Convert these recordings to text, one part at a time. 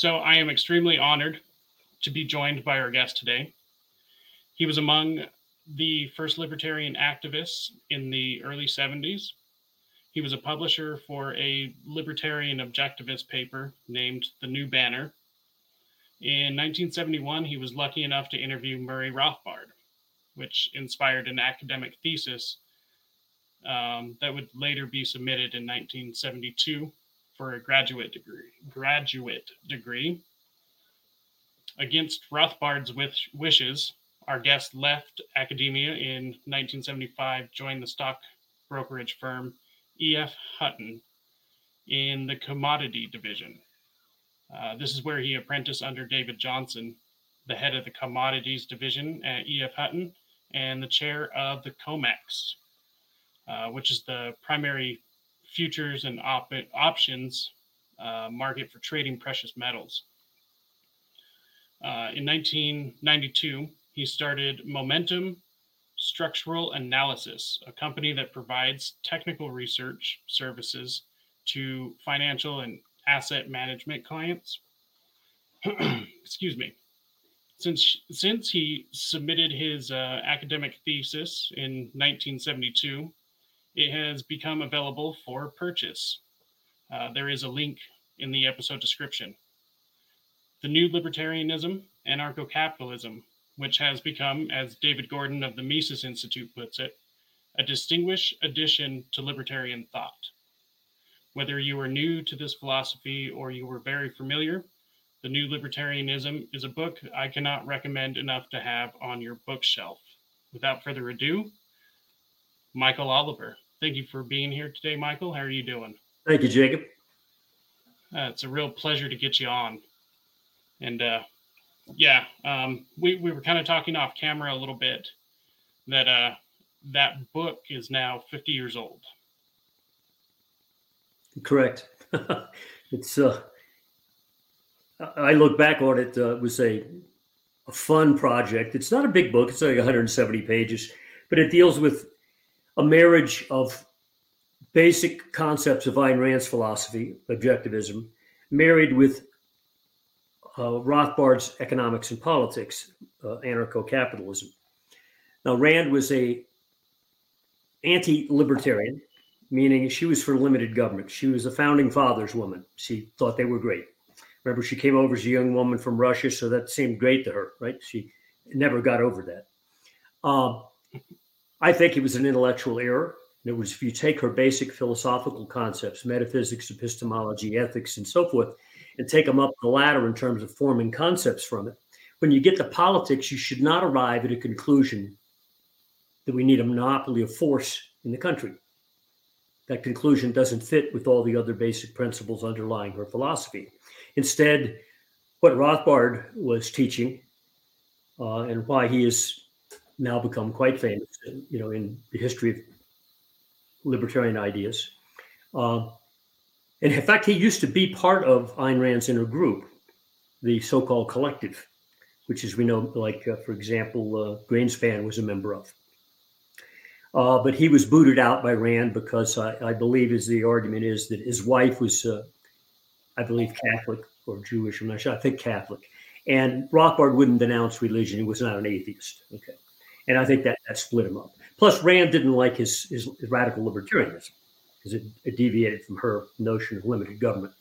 So I am extremely honored to be joined by our guest today. He was among the first libertarian activists in the early 70s. He was a publisher for a libertarian objectivist paper named The New Banner. In 1971, he was lucky enough to interview Murray Rothbard, which inspired an academic thesis um, that would later be submitted in 1972 for a graduate degree. Graduate degree. Against Rothbard's wish- wishes, our guest left academia in 1975, joined the stock brokerage firm E.F. Hutton in the commodity division. Uh, this is where he apprenticed under David Johnson, the head of the commodities division at E.F. Hutton and the chair of the COMEX, uh, which is the primary futures and op- options uh, market for trading precious metals. Uh, in 1992, he started Momentum Structural Analysis, a company that provides technical research services to financial and asset management clients. Excuse me. Since, since he submitted his uh, academic thesis in 1972, it has become available for purchase. Uh, there is a link in the episode description. The New Libertarianism, Anarcho Capitalism, which has become, as David Gordon of the Mises Institute puts it, a distinguished addition to libertarian thought. Whether you are new to this philosophy or you were very familiar, The New Libertarianism is a book I cannot recommend enough to have on your bookshelf. Without further ado, Michael Oliver. Thank you for being here today, Michael. How are you doing? Thank you, Jacob. Uh, it's a real pleasure to get you on. And uh, yeah, um, we, we were kind of talking off camera a little bit that uh, that book is now 50 years old. Correct. it's uh, I look back on it. Uh, it was a a fun project. It's not a big book. It's like 170 pages, but it deals with a marriage of basic concepts of Ayn Rand's philosophy, objectivism, married with uh, Rothbard's economics and politics, uh, anarcho-capitalism. Now, Rand was a anti-libertarian, meaning she was for limited government. She was a founding fathers woman. She thought they were great. Remember, she came over as a young woman from Russia, so that seemed great to her, right? She never got over that. Um, I think it was an intellectual error. In other words, if you take her basic philosophical concepts, metaphysics, epistemology, ethics, and so forth, and take them up the ladder in terms of forming concepts from it, when you get to politics, you should not arrive at a conclusion that we need a monopoly of force in the country. That conclusion doesn't fit with all the other basic principles underlying her philosophy. Instead, what Rothbard was teaching uh, and why he has now become quite famous, you know, in the history of libertarian ideas. Uh, and in fact, he used to be part of Ayn Rand's inner group, the so-called collective, which, as we know, like uh, for example, uh, Greenspan was a member of. Uh, but he was booted out by Rand because I, I believe, as the argument is, that his wife was, uh, I believe, Catholic or Jewish. I'm not sure. I think Catholic. And Rothbard wouldn't denounce religion. He was not an atheist. Okay. And I think that, that split him up. Plus, Rand didn't like his, his, his radical libertarianism because it, it, deviated from her notion of limited government.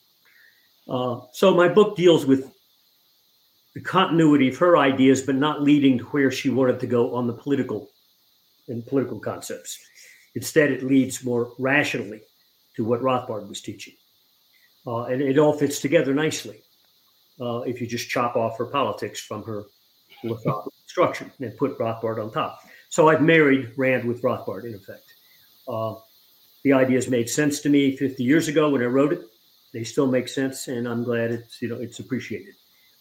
Uh, so my book deals with the continuity of her ideas, but not leading to where she wanted to go on the political and political concepts. Instead, it leads more rationally to what Rothbard was teaching. Uh, and it all fits together nicely uh, if you just chop off her politics from her structure and put Rothbard on top. So I've married Rand with Rothbard, in effect. Uh, the ideas made sense to me 50 years ago when I wrote it. They still make sense, and I'm glad it's you know it's appreciated.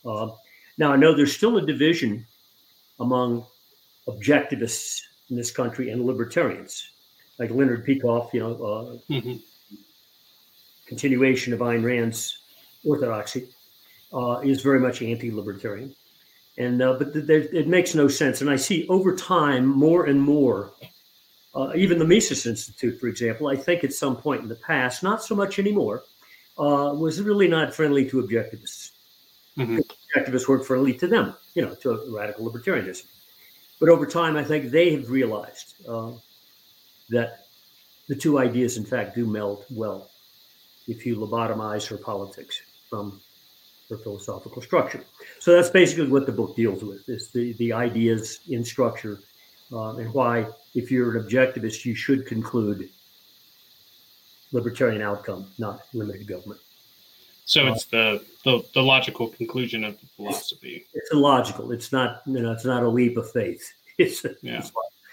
Uh, now I know there's still a division among objectivists in this country and libertarians, like Leonard Peikoff, you know, uh, mm-hmm. continuation of Ayn Rand's orthodoxy, uh, is very much anti-libertarian, and uh, but th- it makes no sense. And I see over time more and more uh, even the Mises Institute, for example, I think at some point in the past, not so much anymore, uh, was really not friendly to objectivists. Mm-hmm. Objectivists work for elite to them, you know, to radical libertarianism. But over time, I think they have realized uh, that the two ideas, in fact, do meld well if you lobotomize her politics from her philosophical structure. So that's basically what the book deals with: is the the ideas in structure uh, and why, if you're an objectivist, you should conclude libertarian outcome, not limited government. So it's the, the the logical conclusion of the philosophy. It's illogical. It's not you know it's not a leap of faith. It's, yeah. It's,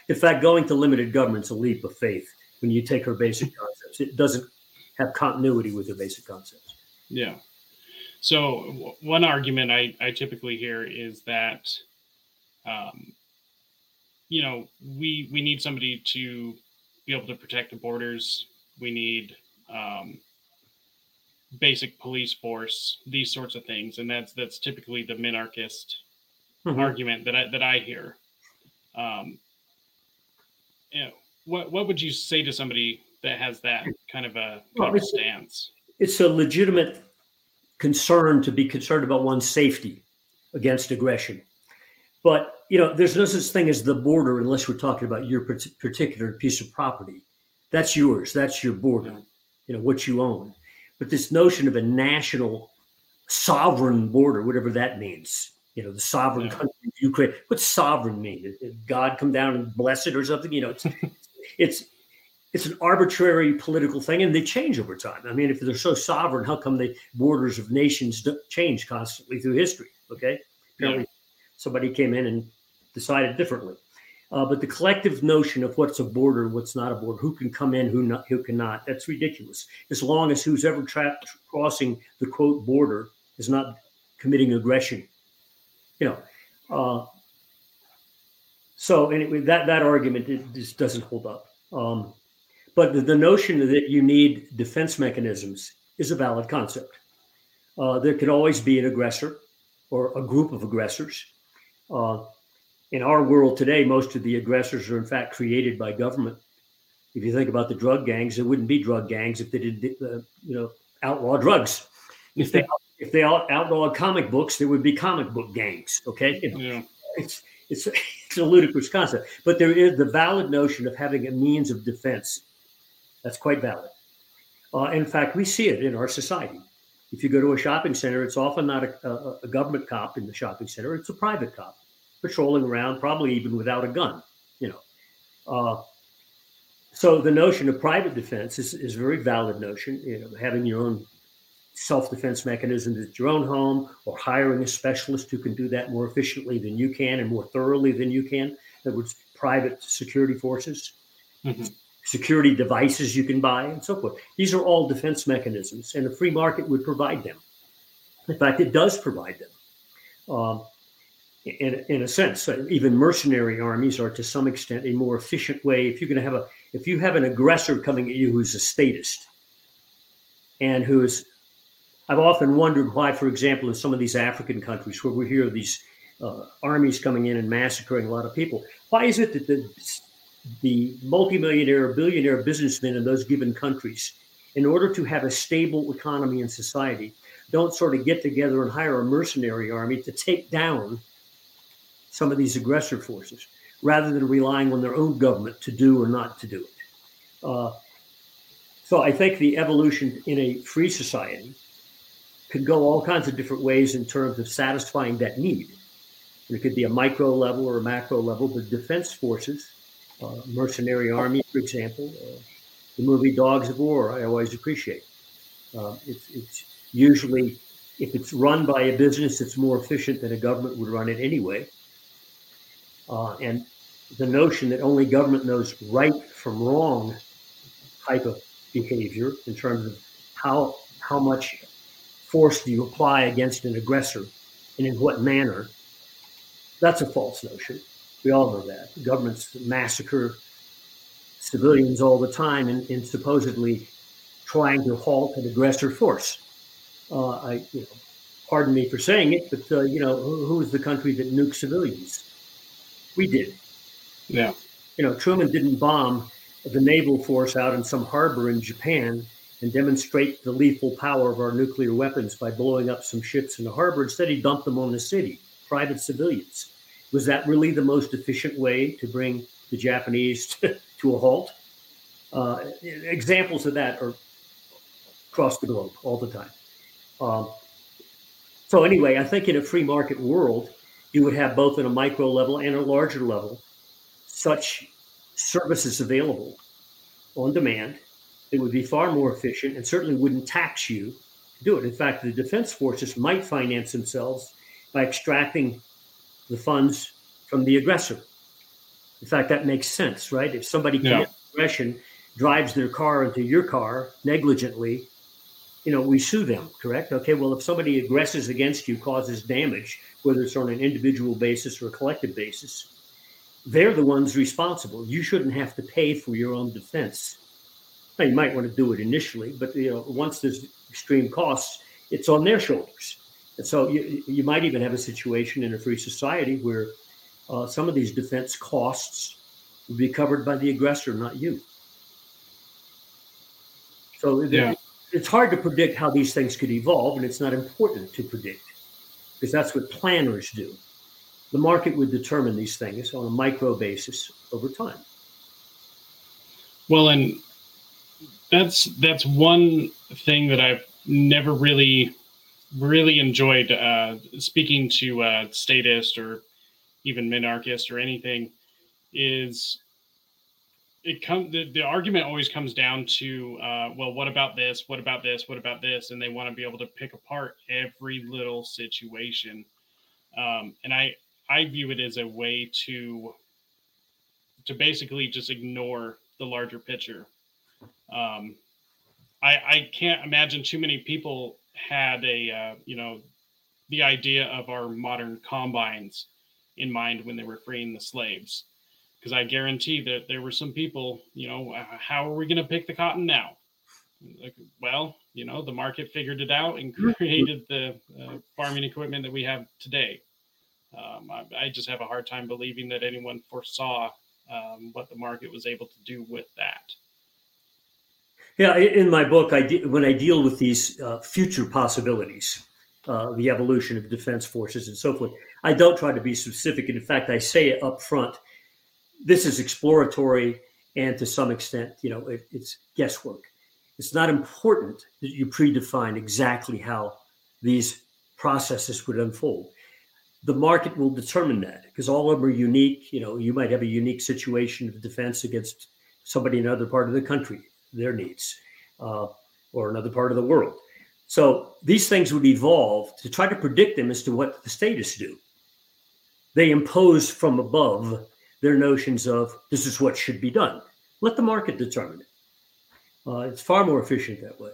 in fact, going to limited government's a leap of faith when you take her basic concepts. It doesn't have continuity with her basic concepts. Yeah. So one argument I, I typically hear is that, um, you know, we we need somebody to be able to protect the borders. We need um, basic police force, these sorts of things, and that's that's typically the minarchist mm-hmm. argument that I that I hear. Um, you know, what what would you say to somebody that has that kind of a, well, stance? It's a legitimate concern to be concerned about one's safety against aggression, but you know, there's no such thing as the border unless we're talking about your particular piece of property. That's yours. That's your border. You know what you own. But this notion of a national sovereign border, whatever that means, you know, the sovereign yeah. country of Ukraine. What's sovereign mean? Did God come down and bless it or something? You know, it's it's it's an arbitrary political thing, and they change over time. I mean, if they're so sovereign, how come the borders of nations don't change constantly through history? Okay, apparently yeah. somebody came in and decided differently. Uh, but the collective notion of what's a border, what's not a border, who can come in, who not, who cannot, that's ridiculous. As long as who's ever tra- crossing the quote border is not committing aggression, you know. Uh, so anyway, that that argument just doesn't hold up. Um, but the, notion that you need defense mechanisms is a valid concept. Uh, there can always be an aggressor or a group of aggressors. Uh, in our world today, most of the aggressors are in fact created by government. If you think about the drug gangs, there wouldn't be drug gangs if they did, uh, you know, outlaw drugs. If they if they outlawed comic books, there would be comic book gangs. Okay, you know, yeah. it's it's it's a ludicrous concept, but there is the valid notion of having a means of defense. That's quite valid. Uh, in fact, we see it in our society. If you go to a shopping center, it's often not a, a, a government cop in the shopping center; it's a private cop patrolling around, probably even without a gun. You know, uh, so the notion of private defense is, is a very valid notion. You know, having your own self-defense mechanisms at your own home, or hiring a specialist who can do that more efficiently than you can and more thoroughly than you can. In other words, private security forces, mm-hmm. Security devices you can buy, and so forth. These are all defense mechanisms, and the free market would provide them. In fact, it does provide them. Um, in, in a sense, even mercenary armies are to some extent a more efficient way. If you're going to have a, if you have an aggressor coming at you who's a statist and who is, I've often wondered why, for example, in some of these African countries where we hear these uh, armies coming in and massacring a lot of people, why is it that the, the multimillionaire, billionaire businessmen in those given countries, in order to have a stable economy and society, don't sort of get together and hire a mercenary army to take down some of these aggressor forces rather than relying on their own government to do or not to do it. Uh, so I think the evolution in a free society could go all kinds of different ways in terms of satisfying that need. It could be a micro level or a macro level, but defense forces, uh, mercenary army, for example, uh, the movie Dogs of War, I always appreciate. Uh, it's, it's usually, if it's run by a business, it's more efficient than a government would run it anyway. Uh, and the notion that only government knows right from wrong type of behavior in terms of how how much force do you apply against an aggressor and in what manner that's a false notion we all know that governments massacre civilians all the time in, in supposedly trying to halt an aggressor force uh, I, you know, pardon me for saying it but uh, you know who, who is the country that nukes civilians we did. Yeah. You know, Truman didn't bomb the naval force out in some harbor in Japan and demonstrate the lethal power of our nuclear weapons by blowing up some ships in the harbor. Instead, he dumped them on the city, private civilians. Was that really the most efficient way to bring the Japanese to, to a halt? Uh, examples of that are across the globe all the time. Um, so, anyway, I think in a free market world, you would have both at a micro level and a larger level such services available on demand it would be far more efficient and certainly wouldn't tax you to do it. In fact, the defense forces might finance themselves by extracting the funds from the aggressor. In fact, that makes sense, right? If somebody commits yeah. aggression, drives their car into your car negligently, you know, we sue them, correct? Okay, well, if somebody aggresses against you, causes damage, whether it's on an individual basis or a collective basis, they're the ones responsible. You shouldn't have to pay for your own defense. Now, you might want to do it initially, but you know, once there's extreme costs, it's on their shoulders. And so you, you might even have a situation in a free society where uh, some of these defense costs would be covered by the aggressor, not you. So yeah. it's hard to predict how these things could evolve, and it's not important to predict because that's what planners do. The market would determine these things on a micro basis over time. Well, and that's that's one thing that I've never really really enjoyed uh, speaking to uh, statist or even minarchist or anything is it comes the, the argument always comes down to uh, well what about this? What about this? What about this? And they want to be able to pick apart every little situation. Um, and i i view it as a way to to basically just ignore the larger picture. Um, I, I can't imagine too many people had a uh, you know the idea of our modern combines in mind when they were freeing the slaves. Because i guarantee that there were some people you know uh, how are we going to pick the cotton now? Like, well you know the market figured it out and mm-hmm. created the uh, farming equipment that we have today. Um, I, I, just have a hard time believing that anyone foresaw um, what the market was able to do with that yeah, in my book, I de- when I deal with these uh, future possibilities, uh, the evolution of defense forces and so forth, I don't try to be specific. And in fact, I say it up front. This is exploratory, and to some extent, you know, it, it's guesswork. It's not important that you predefine exactly how these processes would unfold. The market will determine that because all of them are unique. You know, you might have a unique situation of defense against somebody in another part of the country their needs uh, or another part of the world. So these things would evolve to try to predict them as to what the statists do. They impose from above their notions of this is what should be done. Let the market determine it. Uh, it's far more efficient that way.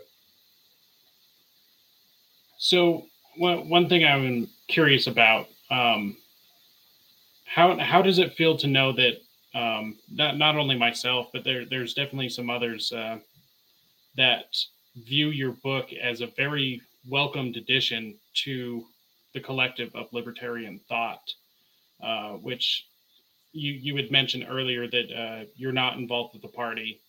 So one, one thing I'm curious about, um, how, how does it feel to know that um, not not only myself, but there there's definitely some others uh, that view your book as a very welcomed addition to the collective of libertarian thought, uh, which you you had mentioned earlier that uh, you're not involved with the party,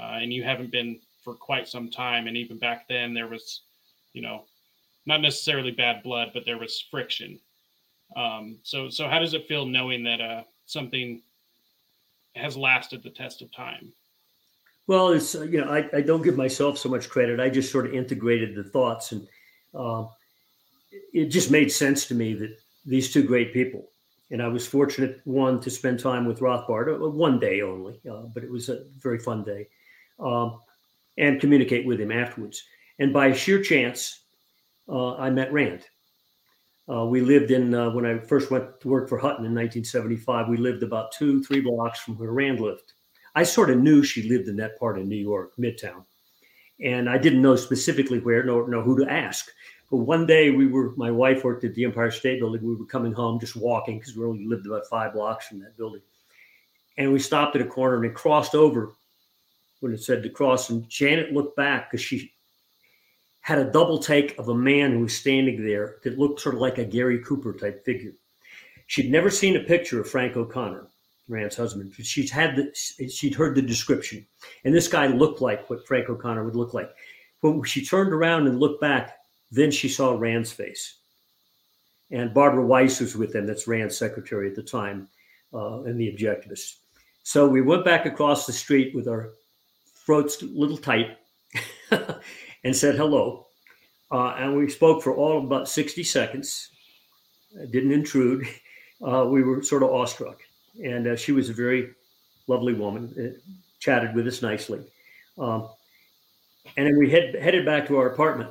uh, and you haven't been for quite some time, and even back then there was, you know, not necessarily bad blood, but there was friction. Um, so so how does it feel knowing that uh, something has lasted the test of time? Well, it's uh, you know I, I don't give myself so much credit. I just sort of integrated the thoughts, and uh, it just made sense to me that these two great people, and I was fortunate one to spend time with Rothbard, uh, one day only, uh, but it was a very fun day, um, and communicate with him afterwards. And by sheer chance, uh, I met Rand, uh, we lived in, uh, when I first went to work for Hutton in 1975, we lived about two, three blocks from where Rand lived. I sort of knew she lived in that part of New York, Midtown. And I didn't know specifically where, nor know who to ask. But one day we were, my wife worked at the Empire State Building. We were coming home just walking because we only lived about five blocks from that building. And we stopped at a corner and it crossed over when it said to cross. And Janet looked back because she had a double take of a man who was standing there that looked sort of like a Gary Cooper type figure. She'd never seen a picture of Frank O'Connor, Rand's husband, but she'd had the, she'd heard the description, and this guy looked like what Frank O'Connor would look like. when she turned around and looked back, then she saw Rand's face. And Barbara Weiss was with them, that's Rand's secretary at the time, uh, and the objectivist. So we went back across the street with our throats a little tight and said hello. Uh, and we spoke for all of about 60 seconds. Didn't intrude. Uh, we were sort of awestruck. And uh, she was a very lovely woman, uh, chatted with us nicely. Um, and then we head, headed back to our apartment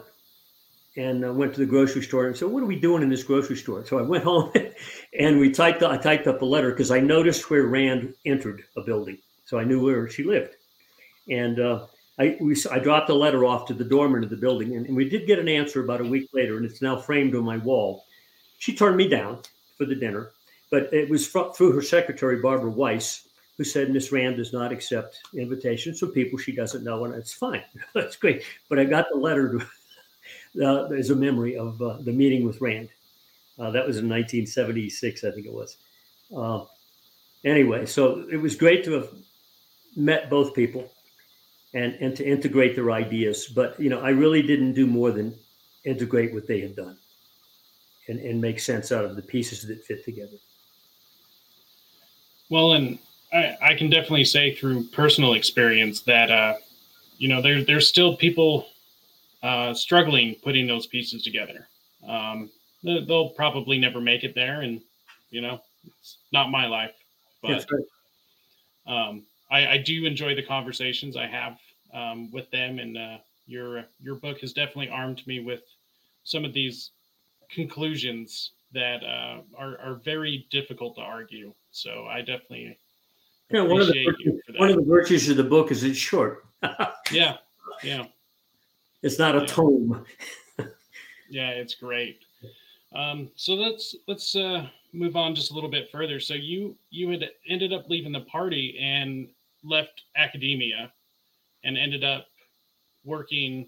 and uh, went to the grocery store and said, "What are we doing in this grocery store?" So I went home and we typed. I typed up a letter because I noticed where Rand entered a building, so I knew where she lived. And uh, I we, I dropped a letter off to the doorman of the building, and, and, we did get an answer about a week later, and it's now framed on my wall. She turned me down for the dinner, but it was fr- through her secretary Barbara Weiss, who said Miss Rand does not accept invitations from people she doesn't know, and it's fine. That's great. But I got the letter to, uh, as a memory of uh, the meeting with Rand. Uh, that was in 1976, I think it was. Uh, anyway, so it was great to have met both people and, and to integrate their ideas. But, you know, I really didn't do more than integrate what they had done and, and make sense out of the pieces that fit together. Well, and I, I can definitely say through personal experience that uh, you know there, there's still people uh, struggling putting those pieces together. Um, they'll probably never make it there, and you know it's not my life. But um, I, I, do enjoy the conversations I have um, with them, and uh, your your book has definitely armed me with some of these conclusions that uh, are, are very difficult to argue. So I definitely yeah, one of the virtues, one of the virtues of the book is it's short. yeah, yeah. It's not a yeah. tome. yeah, it's great. Um, so let's let's uh, move on just a little bit further. So you you had ended up leaving the party and left academia, and ended up working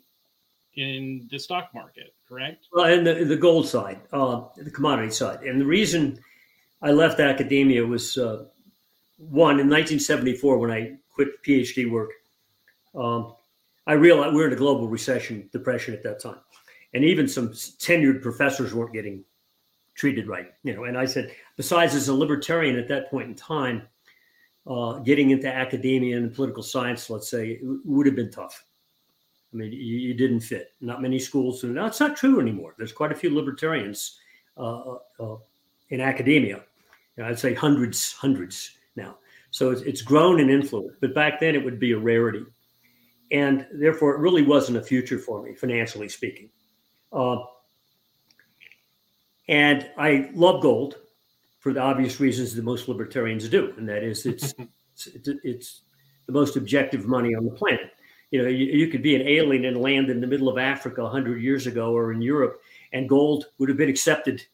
in the stock market, correct? Well, and the the gold side, uh, the commodity side, and the reason I left academia was uh, one in 1974 when I quit PhD work. Um, I realized we were in a global recession, depression at that time, and even some tenured professors weren't getting treated right. You know, and I said, besides, as a libertarian at that point in time, uh, getting into academia and political science, let's say, would have been tough. I mean, you, you, didn't fit. Not many schools. Now it's not true anymore. There's quite a few libertarians uh, uh, in academia. You know, I'd say hundreds, hundreds now. So it's, it's grown in influence, but back then it would be a rarity. And therefore, it really wasn't a future for me, financially speaking. Uh, and I love gold for the obvious reasons that most libertarians do, and that is it's, it's, it's the most objective money on the planet. You know, you, you, could be an alien and land in the middle of Africa 100 years ago or in Europe, and gold would have been accepted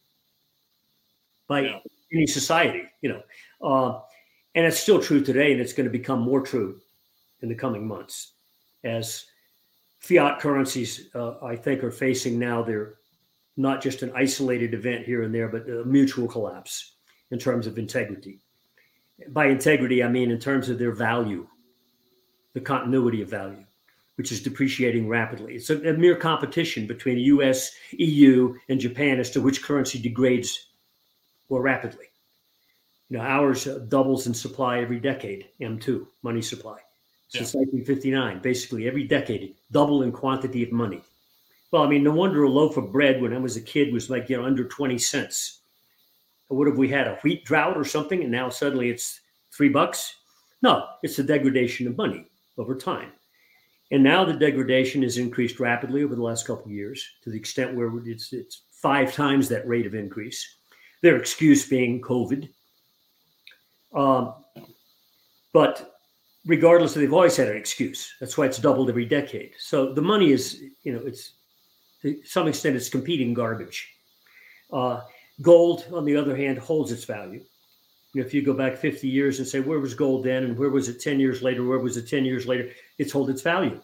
by yeah. any society, you know. Uh, and it's still true today, and it's going to become more true in the coming months as fiat currencies, uh, I think, are facing now their not just an isolated event here and there, but a mutual collapse in terms of integrity. By integrity, I mean in terms of their value, the continuity of value, which is depreciating rapidly. It's a, a mere competition between the US, EU, and Japan as to which currency degrades more rapidly. You know, ours uh, doubles in supply every decade. M2 money supply since yeah. 1959, basically every decade, double in quantity of money. Well, I mean, no wonder a loaf of bread when I was a kid was like you know under 20 cents. What have we had a wheat drought or something, and now suddenly it's three bucks? No, it's the degradation of money over time. And now the degradation has increased rapidly over the last couple of years to the extent where it's, it's five times that rate of increase. Their excuse being COVID, um, but regardless, they've always had an excuse. That's why it's doubled every decade. So the money is, you know, it's to some extent it's competing garbage. Uh, gold, on the other hand, holds its value. if you go back 50 years and say, where was gold then and where was it 10 years later? Where was it 10 years later? It's hold its value.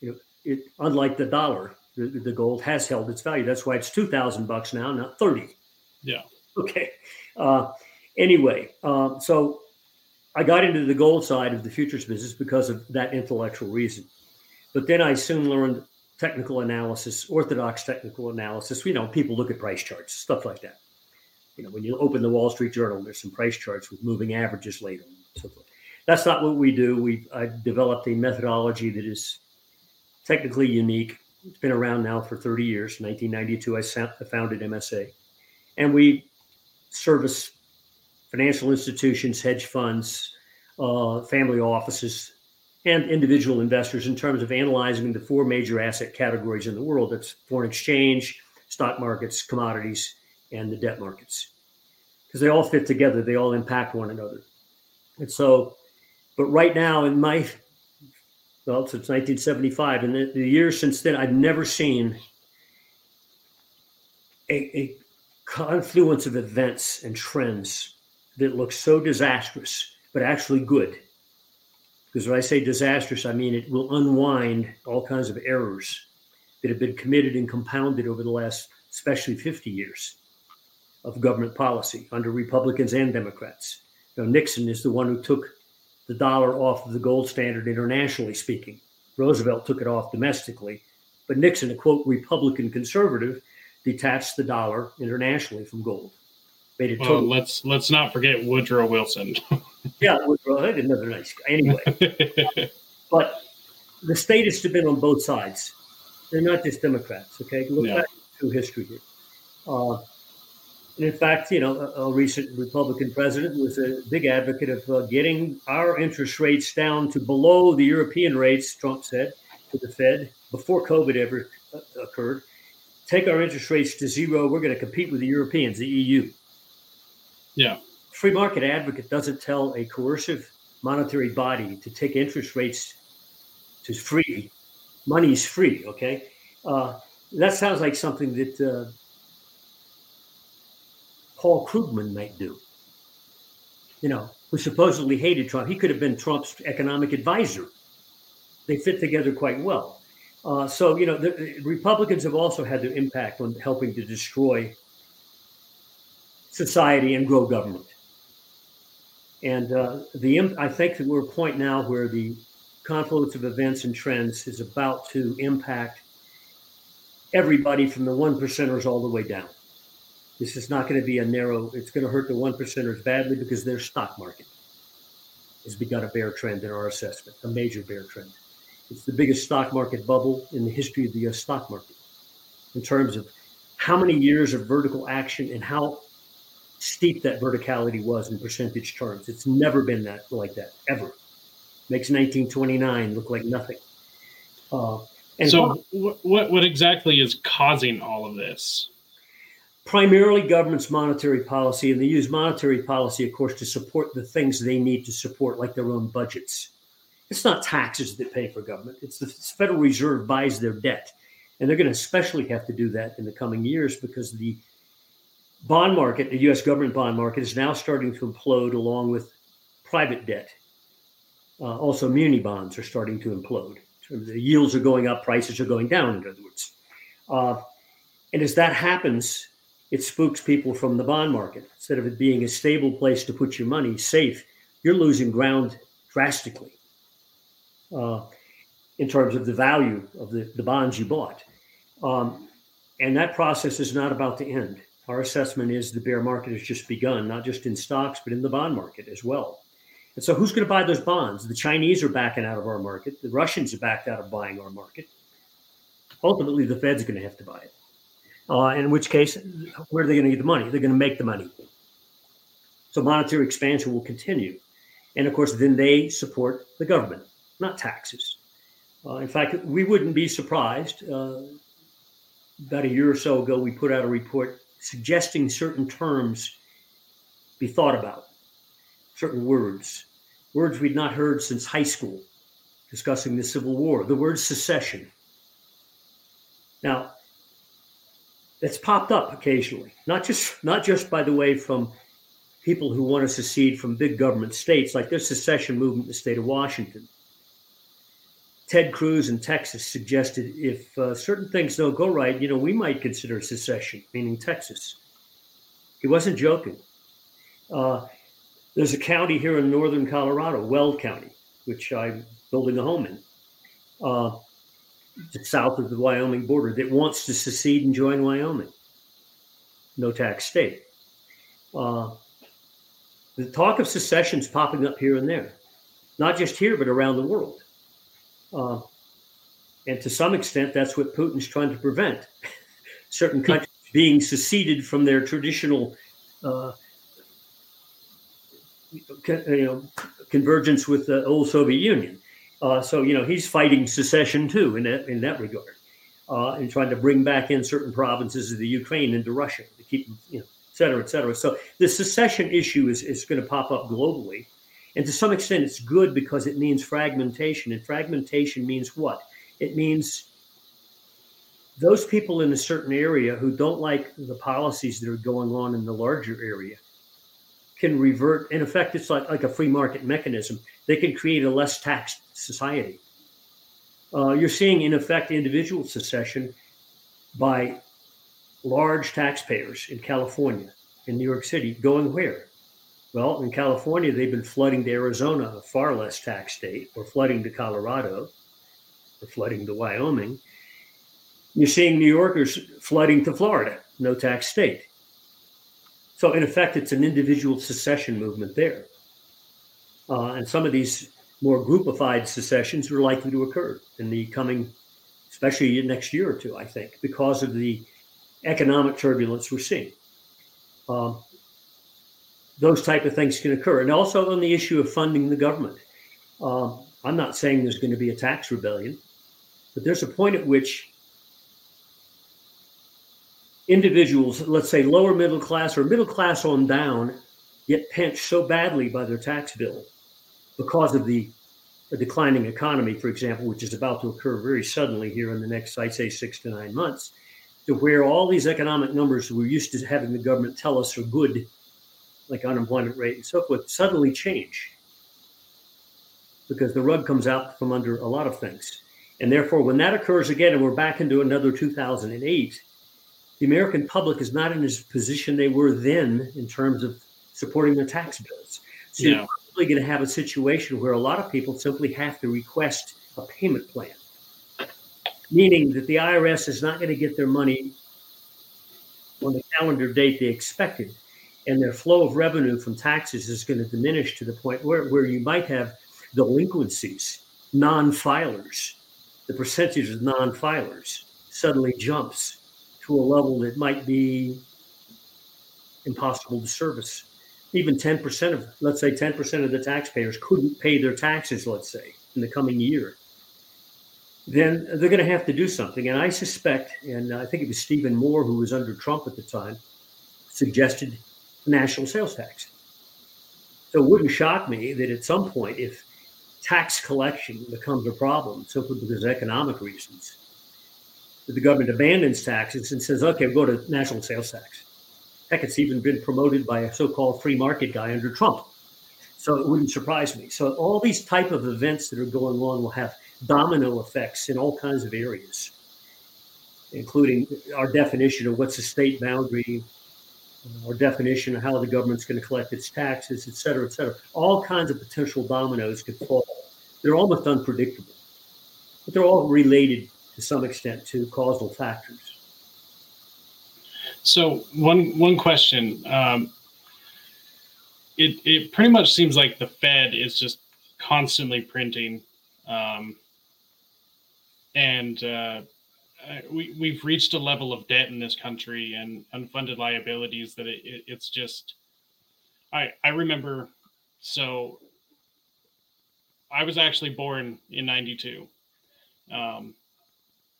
You know, it, unlike the dollar, the, the gold has held its value. That's why it's 2000 bucks now, not 30. Yeah. Okay. Uh, Anyway, um, so I got into the gold side of the futures business because of that intellectual reason. but then I soon learned technical analysis, orthodox technical analysis. You know, people look at price charts, stuff like that. You know, when you open the Wall Street Journal, there's some price charts with moving averages later. So forth. That's not what we do. We I developed a methodology that is technically unique. It's been around now for 30 years. 1992, I founded MSA, and we service financial institutions, hedge funds, uh, family offices, and individual investors in terms of analyzing the four major asset categories in the world that's foreign exchange, stock markets, commodities, and the debt markets. Because they all fit together, they all impact one another. And so, but right now, in my, well, since 1975, and the, the years since then, I've never seen a, a confluence of events and trends that look so disastrous, but actually good because when I say disastrous, I mean it will unwind all kinds of errors that have been committed and compounded over the last, especially 50 years of government policy under Republicans and Democrats. Nixon is the one who took the dollar off of the gold standard internationally speaking. Roosevelt took it off domestically, but Nixon, a quote Republican conservative, detached the dollar internationally from gold. Made it well, total. let's let's not forget Woodrow Wilson. yeah, Woodrow, another nice guy. Anyway, but the statists have been on both sides. They're not just Democrats. Okay, look back through history here. Uh, and in fact, you know, a, a, recent Republican president was a big advocate of uh, getting our interest rates down to below the European rates. Trump said to the Fed before COVID ever uh, occurred. Take our interest rates to zero. We're going to compete with the Europeans, the EU. Yeah. Free market advocate doesn't tell a coercive monetary body to take interest rates to free. Money's free, okay? Uh, that sounds like something that uh, Paul Krugman might do. You know, who supposedly hated Trump. He could have been Trump's economic advisor. They fit together quite well. Uh, so, you know, the, the Republicans have also had their impact on helping to destroy society and grow government. And uh, the I think that we're at a point now where the confluence of events and trends is about to impact everybody from the one percenters all the way down. This is not going to be a narrow. It's going to hurt the one percenters badly because their stock market has begun a bear trend in our assessment, a major bear trend. It's the biggest stock market bubble in the history of the U.S. stock market in terms of how many years of vertical action and how steep that verticality was in percentage terms. It's never been that like that ever. Makes 1929 look like nothing. Uh, and so, what what exactly is causing all of this? Primarily, government's monetary policy, and they use monetary policy, of course, to support the things they need to support, like their own budgets. It's not taxes that pay for government; it's the Federal Reserve buys their debt, and they're going to especially have to do that in the coming years because the bond market, the U.S. government bond market, is now starting to implode along with private debt. Uh, also, muni bonds are starting to implode. The yields are going up, prices are going down, in other words. Uh, and as that happens, it spooks people from the bond market. Instead of it being a stable place to put your money, safe, you're losing ground drastically uh, in terms of the value of the, the bonds you bought. Um, and that process is not about to end. Our assessment is the bear market has just begun, not just in stocks, but in the bond market as well. And so, who's going to buy those bonds? The Chinese are backing out of our market. The Russians are backed out of buying our market. Ultimately, the Fed's going to have to buy it. Uh, in which case, where are they going to get the money? They're going to make the money. So, monetary expansion will continue. And of course, then they support the government, not taxes. Uh, in fact, we wouldn't be surprised. Uh, about a year or so ago, we put out a report suggesting certain terms be thought about, certain words, words we'd not heard since high school, discussing the Civil War, the word secession. Now, it's popped up occasionally, not just not just by the way from people who want to secede from big government states, like there's secession movement in the state of Washington. Ted Cruz in Texas suggested if uh, certain things don't go right, you know, we might consider secession, meaning Texas. He wasn't joking. Uh, there's a county here in northern Colorado, Weld County, which I'm building a home in. Uh, south of the Wyoming border that wants to secede and join Wyoming. No tax state. Uh, the talk of secession is popping up here and there, not just here, but around the world. Uh, and to some extent, that's what Putin's trying to prevent certain countries being seceded from their traditional uh, you know, convergence with the old Soviet Union. Uh, so you know he's fighting secession too in that in that regard, uh, and trying to bring back in certain provinces of the Ukraine into Russia to keep you know, et cetera, et cetera. So the secession issue is is going to pop up globally, and to some extent it's good because it means fragmentation, and fragmentation means what? It means those people in a certain area who don't like the policies that are going on in the larger area can revert. In effect, it's like, like a free market mechanism. They can create a less taxed society. Uh, you're seeing, in effect, individual secession by large taxpayers in California, in New York City, going where? Well, in California, they've been flooding to Arizona, a far less tax state, or flooding to Colorado, or flooding to Wyoming. You're seeing New Yorkers flooding to Florida, no tax state. So, in effect, it's an individual secession movement there. Uh, and some of these more groupified secessions are likely to occur in the coming, especially next year or two, I think, because of the economic turbulence we're seeing. Um, those type of things can occur. And also on the issue of funding the government. Uh, I'm not saying there's going to be a tax rebellion, but there's a point at which individuals, let's say lower middle class or middle class on down, get pinched so badly by their tax bill because of the, the declining economy, for example, which is about to occur very suddenly here in the next, I'd say, six to nine months, to where all these economic numbers we're used to having the government tell us are good, like unemployment rate and so forth, suddenly change because the rug comes out from under a lot of things. And therefore, when that occurs again, and we're back into another 2008, the American public is not in the position they were then in terms of supporting their tax bills. So yeah. you're probably going to have a situation where a lot of people simply have to request a payment plan, meaning that the IRS is not going to get their money on the calendar date they expected. And their flow of revenue from taxes is going to diminish to the point where, where you might have delinquencies, non filers. The percentage of non filers suddenly jumps to a level that might be impossible to service. Even 10% of, let's say 10% of the taxpayers couldn't pay their taxes, let's say, in the coming year. Then they're going to have to do something. And I suspect, and I think it was Stephen Moore, who was under Trump at the time, suggested national sales tax. So it wouldn't shock me that at some point, if tax collection becomes a problem simply because of economic reasons, that the government abandons taxes and says, okay, we'll go to national sales tax. Heck, it's even been promoted by a so-called free market guy under Trump. So it wouldn't surprise me. So all these type of events that are going on will have domino effects in all kinds of areas, including our definition of what's a state boundary, our definition of how the government's going to collect its taxes, et cetera, et cetera. All kinds of potential dominoes could fall. They're almost unpredictable, but they're all related to some extent to causal factors. So one one question. Um, it it pretty much seems like the Fed is just constantly printing, um, and uh, we we've reached a level of debt in this country and unfunded liabilities that it, it, it's just. I I remember so. I was actually born in '92. Um,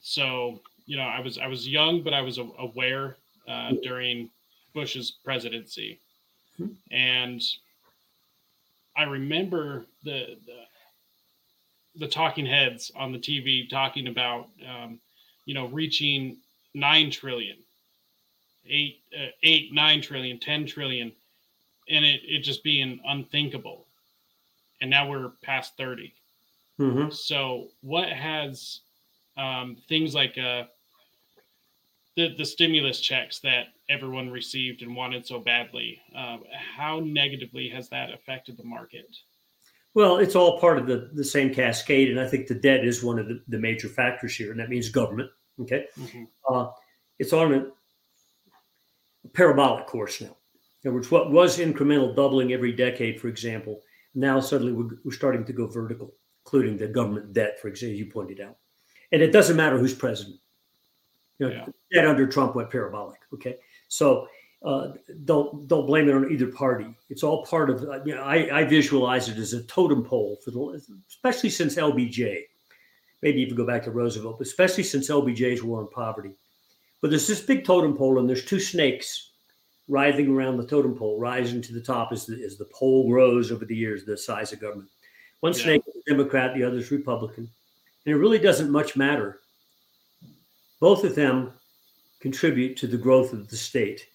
so you know, I was I was young, but I was aware uh, during Bush's presidency, hmm. and I remember the, the, the talking heads on the TV talking about um, you know reaching nine trillion, eight uh, eight nine trillion, ten trillion, and it it just being unthinkable, and now we're past 30 mm-hmm. So what has um, things like uh, the the stimulus checks that everyone received and wanted so badly. Uh, how negatively has that affected the market? Well, it's all part of the, the same cascade, and I think the debt is one of the, the major factors here, and that means government. Okay, mm-hmm. uh, it's on a parabolic course now. In other words, what was incremental doubling every decade, for example, now suddenly we're, we're starting to go vertical, including the government debt, for example, as you pointed out. And it doesn't matter who's president. You know, yeah. debt under Trump went parabolic. Okay, so uh, don't don't blame it on either party. It's all part of. You know, I, I visualize it as a totem pole for the, especially since LBJ. Maybe even go back to Roosevelt, but especially since LBJ's war on poverty. But there's this big totem pole, and there's two snakes writhing around the totem pole, rising to the top as the, as the pole grows over the years, the size of government. One yeah. snake is Democrat, the other is Republican. And it really doesn't much matter. Both of them contribute to the growth of the state.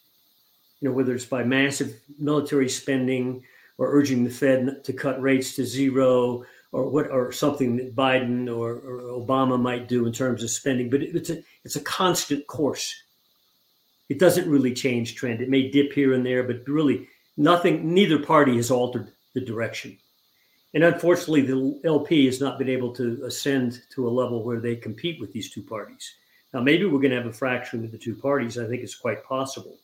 You know, whether it's by massive military spending or urging the Fed to cut rates to zero or what or something that Biden or, or Obama might do in terms of spending, but it, it's a it's a constant course it doesn't really change trend. It may dip here and there, but really nothing, neither party has altered the direction. And unfortunately, the LP has not been able to ascend to a level where they compete with these two parties. Now, maybe we're going to have a fracturing of the two parties. I think it's quite possible,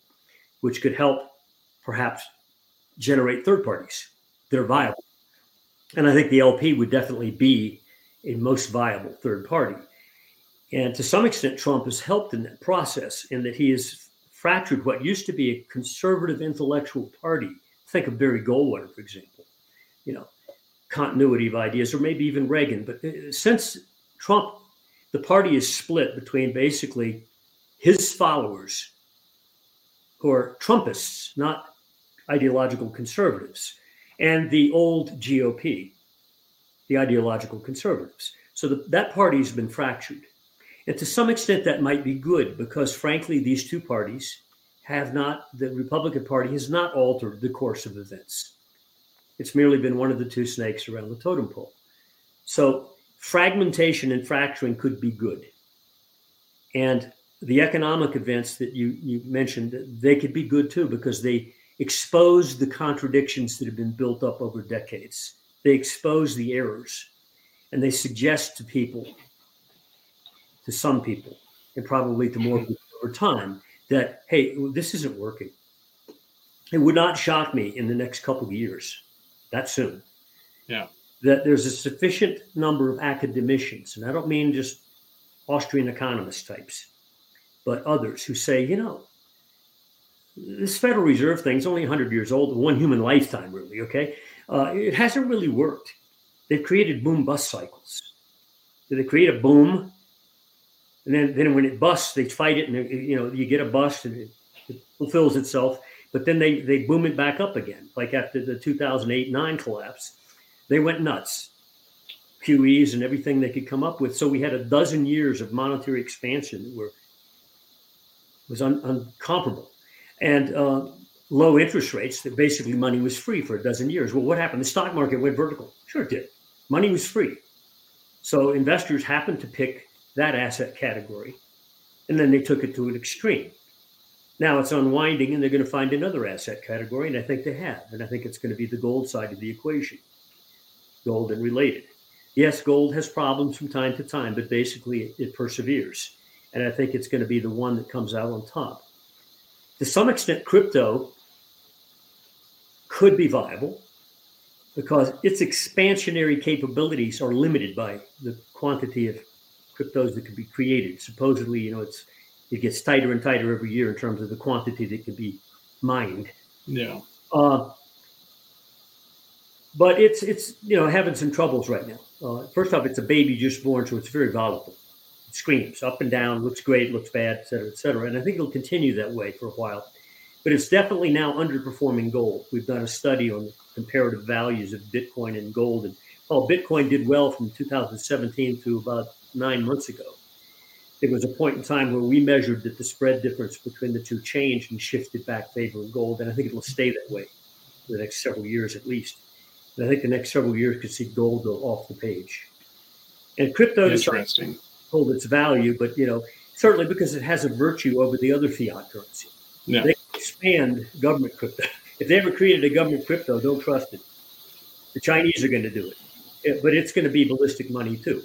which could help perhaps generate third parties that are viable. And I think the LP would definitely be a most viable third party. And to some extent, Trump has helped in that process in that he has fractured what used to be a conservative intellectual party. Think of Barry Goldwater, for example. You know, continuity of ideas, or maybe even Reagan. But uh, since Trump, the party is split between basically his followers, who are Trumpists, not ideological conservatives, and the old GOP, the ideological conservatives. So the, that party has been fractured. And to some extent, that might be good because, frankly, these two parties have not, the Republican Party has not altered the course of events. It's merely been one of the two snakes around the totem pole. So, fragmentation and fracturing could be good. And the economic events that you, you mentioned, they could be good too because they expose the contradictions that have been built up over decades. They expose the errors and they suggest to people to some people and probably to more people over time that hey this isn't working. It would not shock me in the next couple of years that soon. Yeah. That there's a sufficient number of academicians and i don't mean just austrian economist types but others who say you know this federal reserve thing is only 100 years old one human lifetime really okay? Uh, it hasn't really worked. They've created boom bust cycles. They create a boom? And then then when it busts, they fight it, and you know you get a bust, and it, it, fulfills itself. But then they they boom it back up again, like after the 2008 nine collapse, they went nuts, QEs and everything they could come up with. So we had a dozen years of monetary expansion that were was un, uncomparable, and uh, low interest rates. That basically money was free for a dozen years. Well, what happened? The stock market went vertical. Sure, it did. Money was free. So investors happened to pick that asset category. And then they took it to an extreme. Now it's unwinding and they're going to find another asset category. And I think they have. And I think it's going to be the gold side of the equation gold and related. Yes, gold has problems from time to time, but basically it, it perseveres. And I think it's going to be the one that comes out on top. To some extent, crypto could be viable because its expansionary capabilities are limited by the quantity of cryptos that can be created. Supposedly, you know, it's it gets tighter and tighter every year in terms of the quantity that can be mined. Yeah. Uh, but it's it's you know having some troubles right now. Uh, first off, it's a baby just born, so it's very volatile. Screams up and down, looks great, looks bad, et cetera, et cetera. And I think it'll continue that way for a while. But it's definitely now underperforming gold. We've done a study on the comparative values of Bitcoin and gold, and while Bitcoin did well from 2017 to about nine months ago. There was a point in time where we measured that the spread difference between the two changed and shifted back favoring gold, and I think it will stay that way for the next several years at least. And I think the next several years could see gold go off the page. And crypto interesting hold its value, but you know certainly because it has a virtue over the other fiat currency. Yeah. They expand government crypto. If they ever created a government crypto, don't trust it. The Chinese are going to do it, it but it's going to be ballistic money too.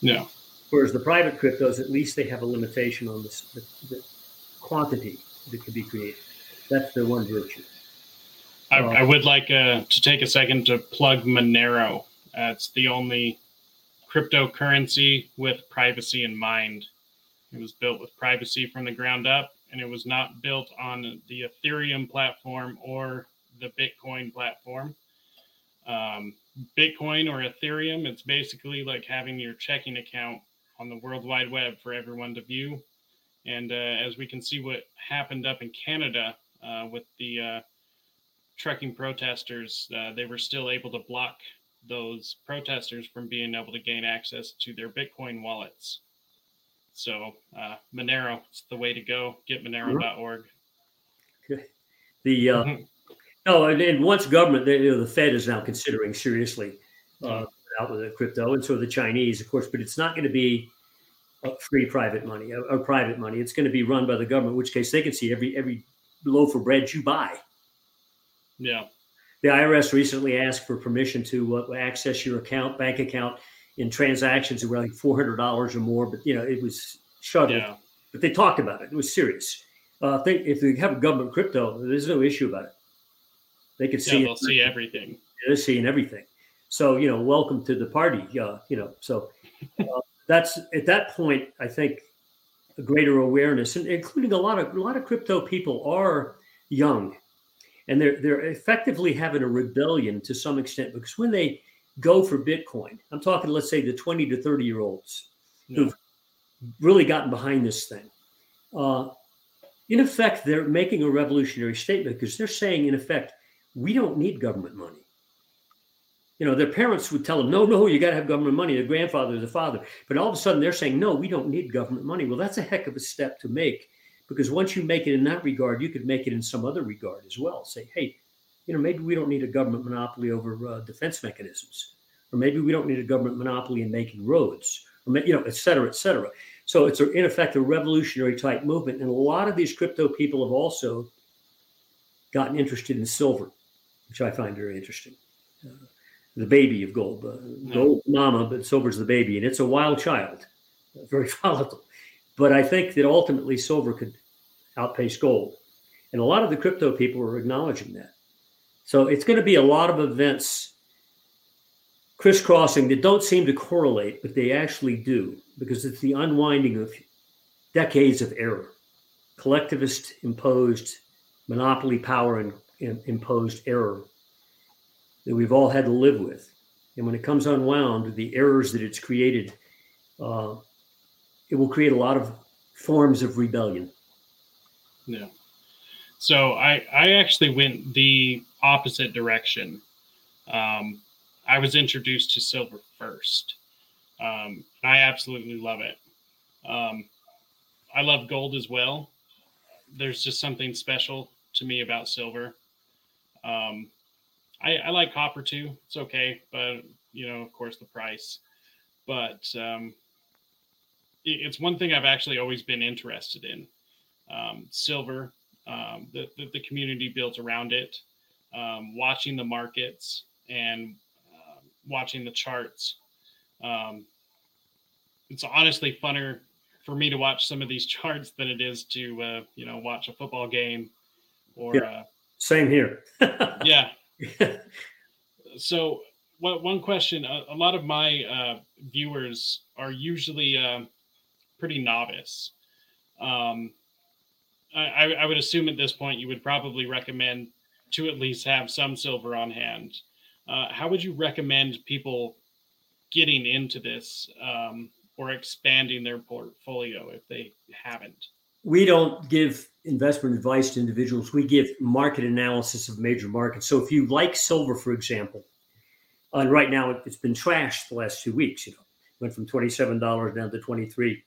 Yeah. Whereas the private cryptos, at least they have a limitation on the, the, the quantity that can be created. That's their one virtue. I, I would like uh, to take a second to plug Monero. Uh, it's the only cryptocurrency with privacy in mind. It was built with privacy from the ground up, and it was not built on the Ethereum platform or the Bitcoin platform. Um, Bitcoin or Ethereum, it's basically like having your checking account on the World Wide Web for everyone to view. And uh, as we can see, what happened up in Canada uh, with the uh, trucking protesters, uh, they were still able to block those protesters from being able to gain access to their Bitcoin wallets. So uh, Monero is the way to go. Get Monero.org. The uh, mm-hmm. no, and, and, once government, you know, the Fed is now considering seriously uh, out with the crypto, and so the Chinese, of course. But it's not going to be free private money or, private money. It's going to be run by the government, in which case they can see every every loaf of bread you buy. Yeah. The IRS recently asked for permission to uh, access your account, bank account, in transactions that were like four hundred dollars or more. But you know, it was shuttled. Yeah. But they talked about it. It was serious. Uh, I think if they have a government crypto, there's no issue about it. They can see. Yeah, they'll see everything. They're seeing everything. So you know, welcome to the party. Uh, you know, so uh, that's at that point. I think a greater awareness, and including a lot of a lot of crypto people are young and they're they're effectively having a rebellion to some extent because when they go for Bitcoin, I'm talking let's say the 20 to 30 year olds yeah. who've really gotten behind this thing. Uh, in effect, they're making a revolutionary statement because they're saying, in effect, we don't need government money. You know, their parents would tell them, no, no, you got to have government money. The grandfather, the father. But all of a sudden, they're saying, no, we don't need government money. Well, that's a heck of a step to make because once you make it in that regard, you could make it in some other regard as well. Say, hey, you know, maybe we don't need a government monopoly over uh, defense mechanisms, or maybe we don't need a government monopoly in making roads, or you know, et cetera, et cetera. So it's a, in effect a revolutionary type movement, and a lot of these crypto people have also gotten interested in silver, which I find very interesting. Uh, the baby of gold, uh, gold mama, but silver's the baby, and it's a wild child, very volatile. But I think that ultimately silver could outpace gold. And a lot of the crypto people are acknowledging that. So it's going to be a lot of events crisscrossing that don't seem to correlate, but they actually do, because it's the unwinding of decades of error, collectivist imposed monopoly power and, imposed error that we've all had to live with. And when it comes unwound, the errors that it's created, uh, it will create a lot of forms of rebellion. Yeah. So I I actually went the opposite direction. Um, I was introduced to silver first. Um, I absolutely love it. Um, I love gold as well. There's just something special to me about silver. Um, I, I, like copper too. It's okay, but you know, of course, the price. But um, it, it's one thing I've actually always been interested in um, silver, um, the, the, the, community built around it, um, watching the markets and uh, watching the charts. Um, it's honestly funner for me to watch some of these charts than it is to, uh, you know, watch a football game or. Yeah. Uh, Same here. yeah. so, what, one question a, a lot of my uh, viewers are usually uh, pretty novice. Um, I, I would assume at this point you would probably recommend to at least have some silver on hand. Uh, how would you recommend people getting into this um, or expanding their portfolio if they haven't? We don't give investment advice to individuals. We give market analysis of major markets. So if you like silver, for example, and right now it's been trashed the last two weeks. You know, went from twenty seven dollars down to twenty three.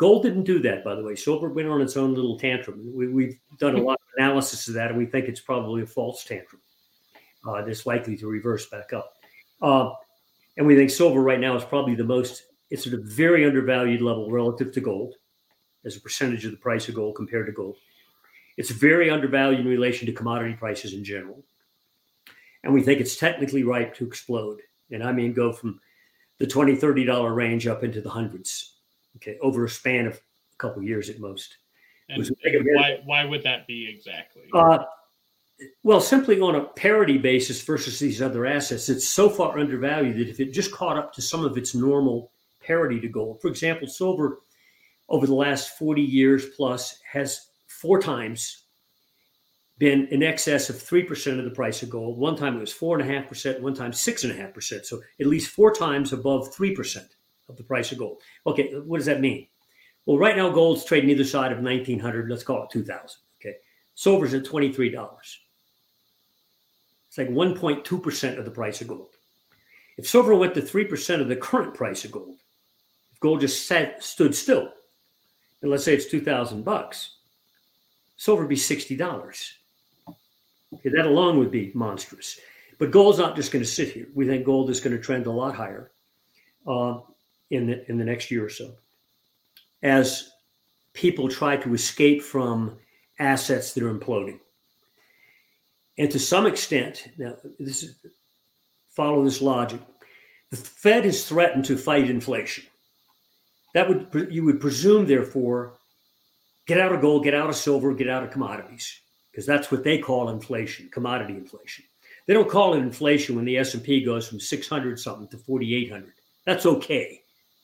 Gold didn't do that, by the way. Silver went on its own little tantrum. We, have done a lot of analysis of that, and we think it's probably a false tantrum uh, that's likely to reverse back up. Uh, and we think silver right now is probably the most, it's at a very undervalued level relative to gold as a percentage of the price of gold compared to gold. It's very undervalued in relation to commodity prices in general. and we think it's technically ripe to explode. And I mean, go from the $20, $30 range up into the hundreds, okay, over a span of a couple years at most. And, and why, why would that be exactly? Uh, well, simply on a parity basis versus these other assets, it's so far undervalued that if it just caught up to some of its normal parity to gold, for example, silver over the last 40 years plus has four times been in excess of 3% of the price of gold. One time it was 4.5%, one time 6.5%. So at least four times above 3% of the price of gold. Okay, what does that mean? Well, right now gold's trading either side of 1900, let's call it 2000. Okay, silver's at $23. It's like 1.2% of the price of gold. If silver went to 3% of the current price of gold, if gold just sat, stood still, and let's say it's 2000 bucks, silver would be $60. Okay, that alone would be monstrous. But gold's not just going to sit here. We think gold is going to trend a lot higher uh, in, the, in the next year or so as people try to escape from assets that are imploding. And to some extent, now this is follow this logic. The Fed has threatened to fight inflation. That would you would presume, therefore, get out of gold, get out of silver, get out of commodities, because that's what they call inflation, commodity inflation. They don't call it inflation when the S and P goes from 600 something to 4,800. That's okay.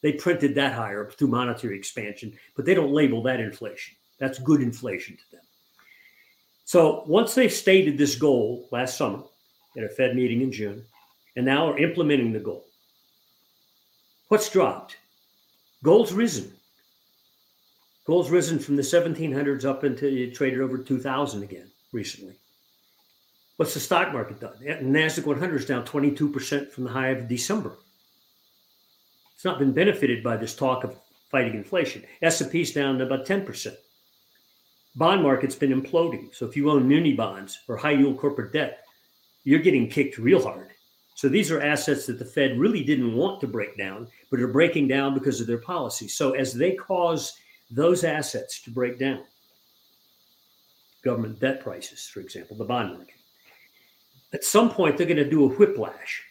They printed that higher through monetary expansion, but they don't label that inflation. That's good inflation to them. So once they've stated this goal last summer at a Fed meeting in June, and now are implementing the goal, what's dropped? Gold's risen. Gold's risen from the 1700s up into it traded over 2000 again recently. What's the stock market done? Nasdaq 100 is down 22% from the high of December. It's not been benefited by this talk of fighting inflation. S&P's down about 10% bond market's been imploding. So if you own muni bonds or high yield corporate debt, you're getting kicked real hard. So these are assets that the Fed really didn't want to break down, but are breaking down because of their policy. So as they cause those assets to break down, government debt prices, for example, the bond market, at some point they're going to do a whiplash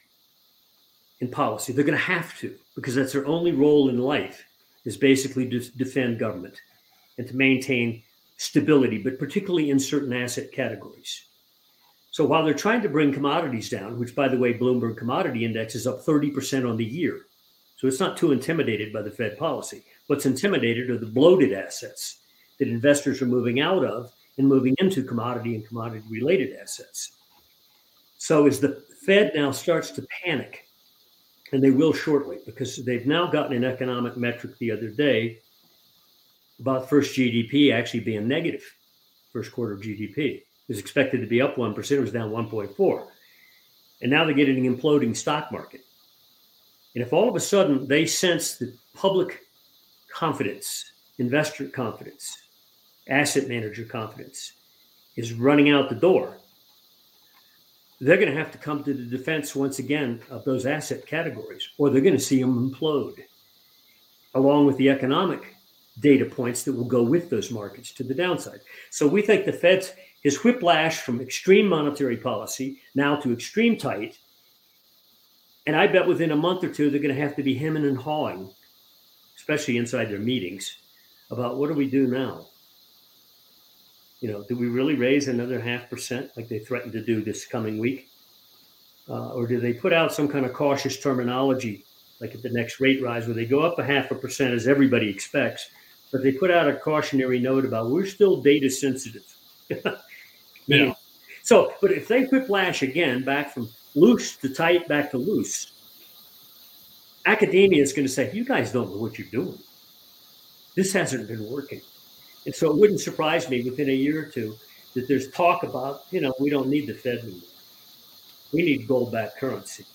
in policy. They're going to have to because that's their only role in life is basically to defend government and to maintain stability, but particularly in certain asset categories. So while they're trying to bring commodities down, which by the way, Bloomberg Commodity Index is up 30% on the year. So it's not too intimidated by the Fed policy. What's intimidated are the bloated assets that investors are moving out of and moving into commodity and commodity related assets. So as the Fed now starts to panic, and they will shortly because they've now gotten an economic metric the other day about first GDP actually being negative. first quarter GDP. is expected to be up 1%, it was down 1.4. And now they're getting an imploding stock market. And if all of a sudden they sense that public confidence, investor confidence, asset manager confidence is running out the door, they're going to have to come to the defense once again of those asset categories, or they're going to see them implode, along with the economic data points that will go with those markets to the downside. So we think the Fed's his whiplash from extreme monetary policy now to extreme tight. And I bet within a month or two, they're going to have to be hemming and hawing, especially inside their meetings, about what do we do now? You know, do we really raise another half percent like they threatened to do this coming week? Uh, or do they put out some kind of cautious terminology, like at the next rate rise, where they go up a half a percent as everybody expects, but they put out a cautionary note about we're still data sensitive. yeah. So, but if they whiplash again back from loose to tight back to loose, academia is going to say, you guys don't know what you're doing. This hasn't been working. And so it wouldn't surprise me within a year or two that there's talk about, you know, we don't need the Fed anymore. We need gold backed currency.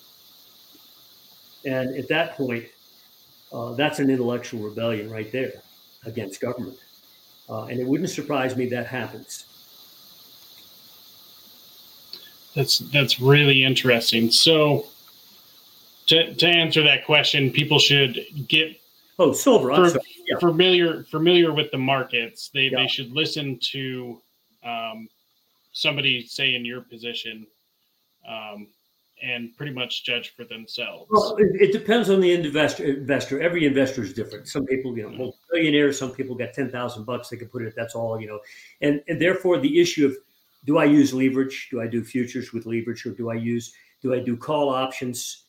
And at that point, uh, that's an intellectual rebellion right there against government. Uh, and it wouldn't surprise me that happens. That's that's really interesting. So, to, to answer that question, people should get oh silver for. Familiar familiar with the markets. They yeah. they should listen to um, somebody say in your position um, and pretty much judge for themselves. Well, it, it depends on the investor. Investor. Every investor is different. Some people, you know, billionaires. Some people got ten thousand bucks. They can put it. That's all, you know. And and therefore, the issue of do I use leverage? Do I do futures with leverage, or do I use do I do call options,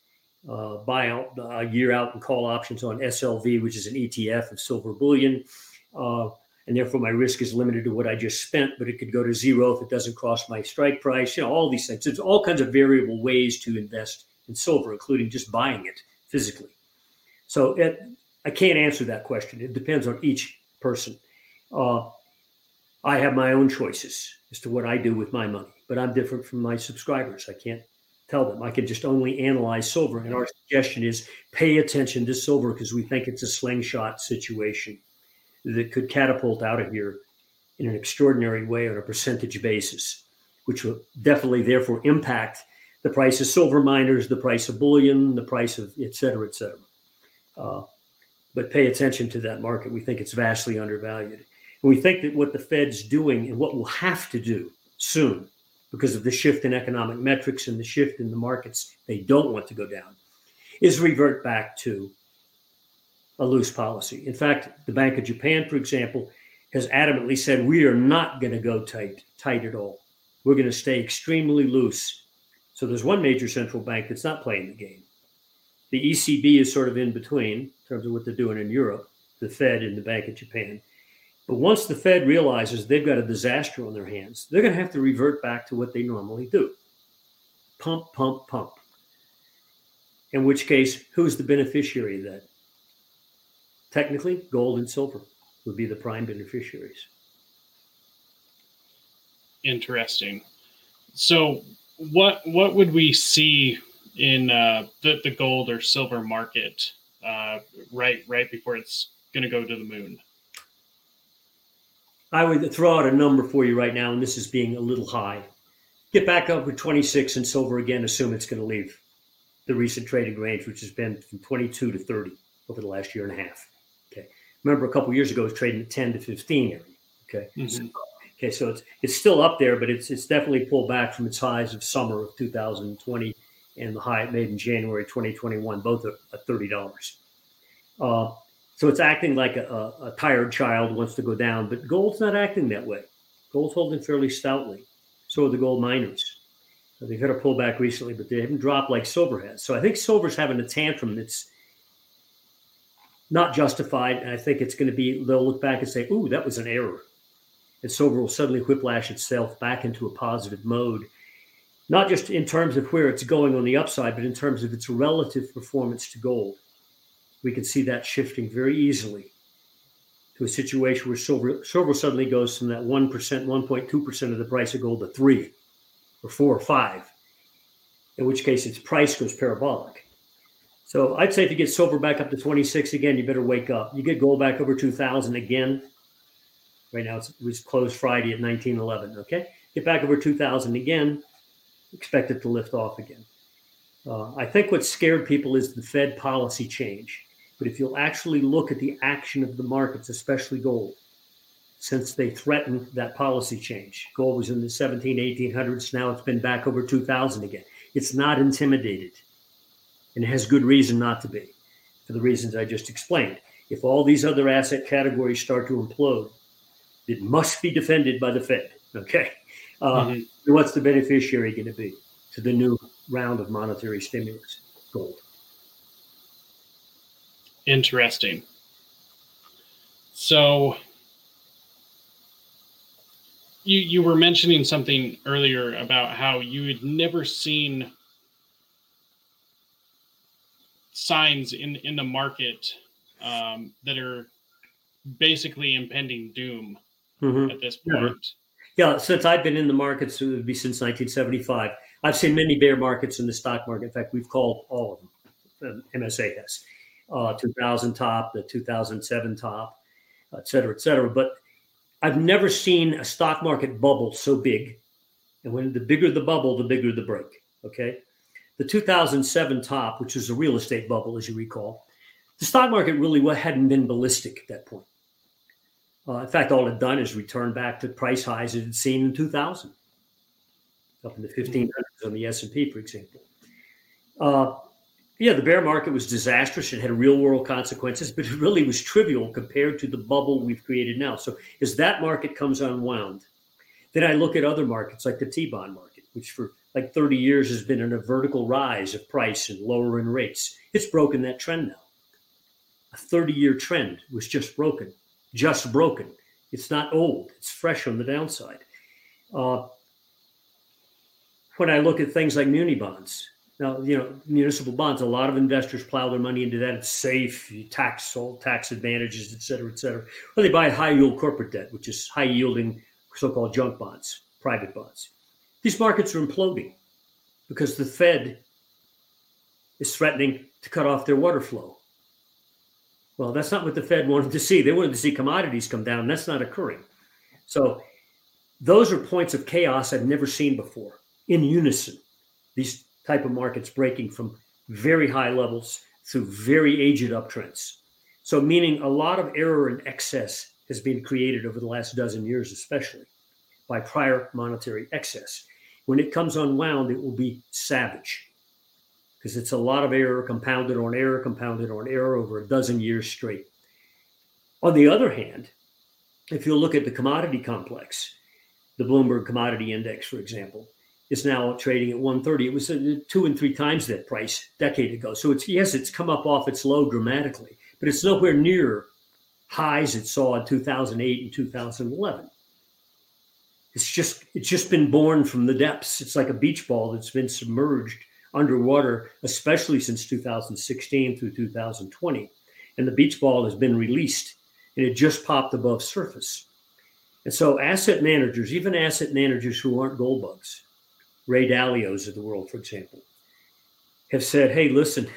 uh, buy out a year out and call options on SLV, which is an ETF of silver bullion, uh, and therefore my risk is limited to what I just spent, but it could go to zero if it doesn't cross my strike price. You know, all these things. There's all kinds of variable ways to invest in silver, including just buying it physically. So it, I can't answer that question. It depends on each person. Uh, I have my own choices as to what I do with my money, but I'm different from my subscribers. I can't tell them. I can just only analyze silver. And our suggestion is pay attention to silver because we think it's a slingshot situation that could catapult out of here in an extraordinary way on a percentage basis, which will definitely therefore impact the price of silver miners, the price of bullion, the price of et cetera, et cetera. Uh, but pay attention to that market. We think it's vastly undervalued. And we think that what the Fed's doing and what we'll have to do soon, because of the shift in economic metrics and the shift in the markets they don't want to go down, is revert back to a loose policy. In fact, the Bank of Japan, for example, has adamantly said we are not going to go tight, tight at all. We're going to stay extremely loose. So there's one major central bank that's not playing the game. The ECB is sort of in between in terms of what they're doing in Europe, the Fed and the Bank of Japan. But once the Fed realizes they've got a disaster on their hands, they're going to have to revert back to what they normally do pump, pump, pump. In which case, who's the beneficiary of that? Technically, gold and silver would be the prime beneficiaries. Interesting. So, what what would we see in uh, the the gold or silver market uh, right right before it's going to go to the moon? I would throw out a number for you right now, and this is being a little high. Get back up with 26 and silver again, assume it's going to leave the recent trading range, which has been from 22 to 30 over the last year and a half. Okay. Remember, a couple years ago, it was trading at 10 to 15 area. Okay. Mm-hmm. So, okay. So it's it's still up there, but it's it's definitely pulled back from its highs of summer of 2020 and the high it made in January 2021, both at $30. Uh, so it's acting like a, a, tired child wants to go down, but gold's not acting that way. Gold's holding fairly stoutly. So are the gold miners. Uh, they've had a pullback recently, but they haven't dropped like silver has. So I think silver's having a tantrum that's not justified. And I think it's going to be, they'll look back and say, ooh, that was an error. And silver will suddenly whiplash itself back into a positive mode, not just in terms of where it's going on the upside, but in terms of its relative performance to gold we can see that shifting very easily to a situation where silver, silver suddenly goes from that 1%, 1.2% of the price of gold to 3 or 4 or 5, in which case its price goes parabolic. So I'd say if you get silver back up to 26 again, you better wake up. You get gold back over 2000 again. Right now it was closed Friday at 1911. Okay. Get back over 2000 again. Expect it to lift off again. Uh, I think what scared people is the Fed policy change. But if you'll actually look at the action of the markets, especially gold, since they threatened that policy change, gold was in the 17, 1800s. Now it's been back over 2000 again. It's not intimidated and it has good reason not to be for the reasons I just explained. If all these other asset categories start to implode, it must be defended by the Fed. Okay. Uh, mm-hmm. What's the beneficiary going to be to the new round of monetary stimulus? Gold. Interesting. So you you were mentioning something earlier about how you had never seen signs in in the market um, that are basically impending doom mm-hmm. at this point. Yeah. yeah, since I've been in the markets, it would be since 1975. I've seen many bear markets in the stock market. In fact, we've called all of them. MSA has uh, 2000 top, the 2007 top, et cetera, et cetera. But I've never seen a stock market bubble so big. And when the bigger the bubble, the bigger the break. Okay. The 2007 top, which was a real estate bubble, as you recall, the stock market really hadn't been ballistic at that point. Uh, in fact, all it had done is return back to price highs it had seen in 2000, up in the 1500s on the S&P, for example. Uh, yeah, the bear market was disastrous. and had real world consequences, but it really was trivial compared to the bubble we've created now. So as that market comes unwound, then I look at other markets like the T-bond market, which for like 30 years has been in a vertical rise of price and lowering rates. It's broken that trend now. A 30 year trend was just broken, just broken. It's not old, it's fresh on the downside. Uh, when I look at things like muni bonds, now, you know, municipal bonds, a lot of investors plow their money into that. It's safe, tax tax advantages, et cetera, et cetera. Or they buy high yield corporate debt, which is high yielding so called junk bonds, private bonds. These markets are imploding because the Fed is threatening to cut off their water flow. Well, that's not what the Fed wanted to see. They wanted to see commodities come down. That's not occurring. So those are points of chaos I've never seen before in unison. These type of markets breaking from very high levels through very aged uptrends. So meaning a lot of error and excess has been created over the last dozen years, especially by prior monetary excess. When it comes unwound, it will be savage because it's a lot of error compounded on error, compounded on error over a dozen years straight. On the other hand, if you look at the commodity complex, the Bloomberg Commodity Index, for example, is now trading at 130. It was uh, two and three times that price decade ago. So it's yes, it's come up off its low dramatically, but it's nowhere near highs it saw in 2008 and 2011. It's just it's just been born from the depths. It's like a beach ball that's been submerged underwater, especially since 2016 through 2020. And the beach ball has been released and it just popped above surface. And so asset managers, even asset managers who aren't gold bugs, Ray Dalios of the world, for example, have said, hey, listen,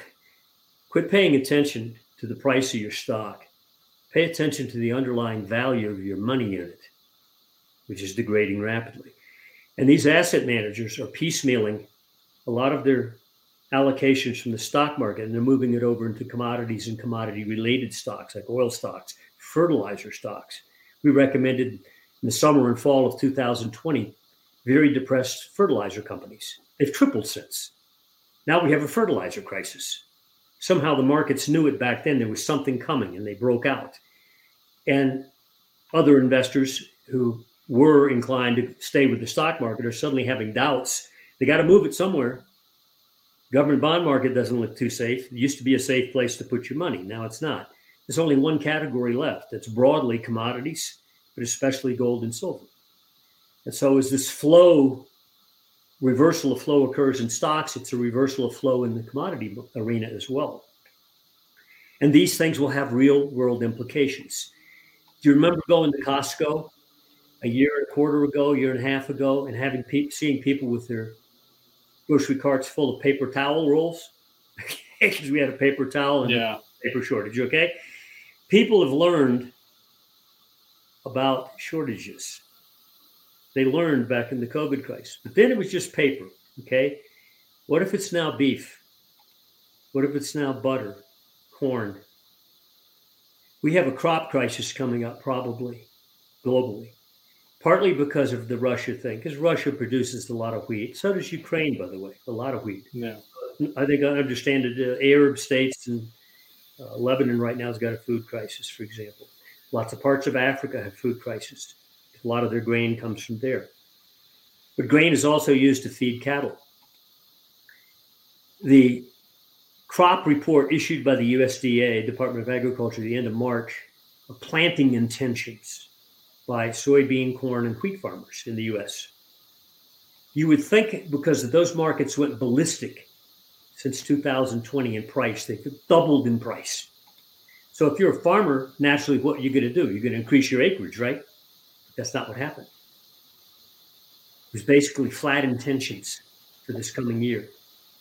quit paying attention to the price of your stock. Pay attention to the underlying value of your money unit, which is degrading rapidly. And these asset managers are piecemealing a lot of their allocations from the stock market and they're moving it over into commodities and commodity related stocks like oil stocks, fertilizer stocks. We recommended in the summer and fall of 2020 very depressed fertilizer companies. They've tripled since. Now we have a fertilizer crisis. Somehow the markets knew it back then. There was something coming and they broke out. And other investors who were inclined to stay with the stock market are suddenly having doubts. They got to move it somewhere. Government bond market doesn't look too safe. It used to be a safe place to put your money. Now it's not. There's only one category left. That's broadly commodities, but especially gold and silver. And so as this flow, reversal of flow occurs in stocks, it's a reversal of flow in the commodity arena as well. And these things will have real world implications. Do you remember going to Costco a year and a quarter ago, a year and a half ago, and having pe- seeing people with their grocery carts full of paper towel rolls because we had a paper towel and yeah. paper shortage. Okay, people have learned about shortages. They learned back in the COVID crisis, but then it was just paper. Okay, what if it's now beef? What if it's now butter, corn? We have a crop crisis coming up probably globally, partly because of the Russia thing, because Russia produces a lot of wheat. So does Ukraine, by the way, a lot of wheat. Yeah. I think I understand it. Uh, Arab states and uh, Lebanon right now has got a food crisis, for example. Lots of parts of Africa have food crisis. A lot of their grain comes from there. But grain is also used to feed cattle. The crop report issued by the USDA, Department of Agriculture, at the end of March, of planting intentions by soybean, corn, and wheat farmers in the US. You would think because those markets went ballistic since 2020 in price, they've doubled in price. So if you're a farmer, naturally, what are you going to do? You're going to increase your acreage, right? That's not what happened. It was basically flat intentions for this coming year.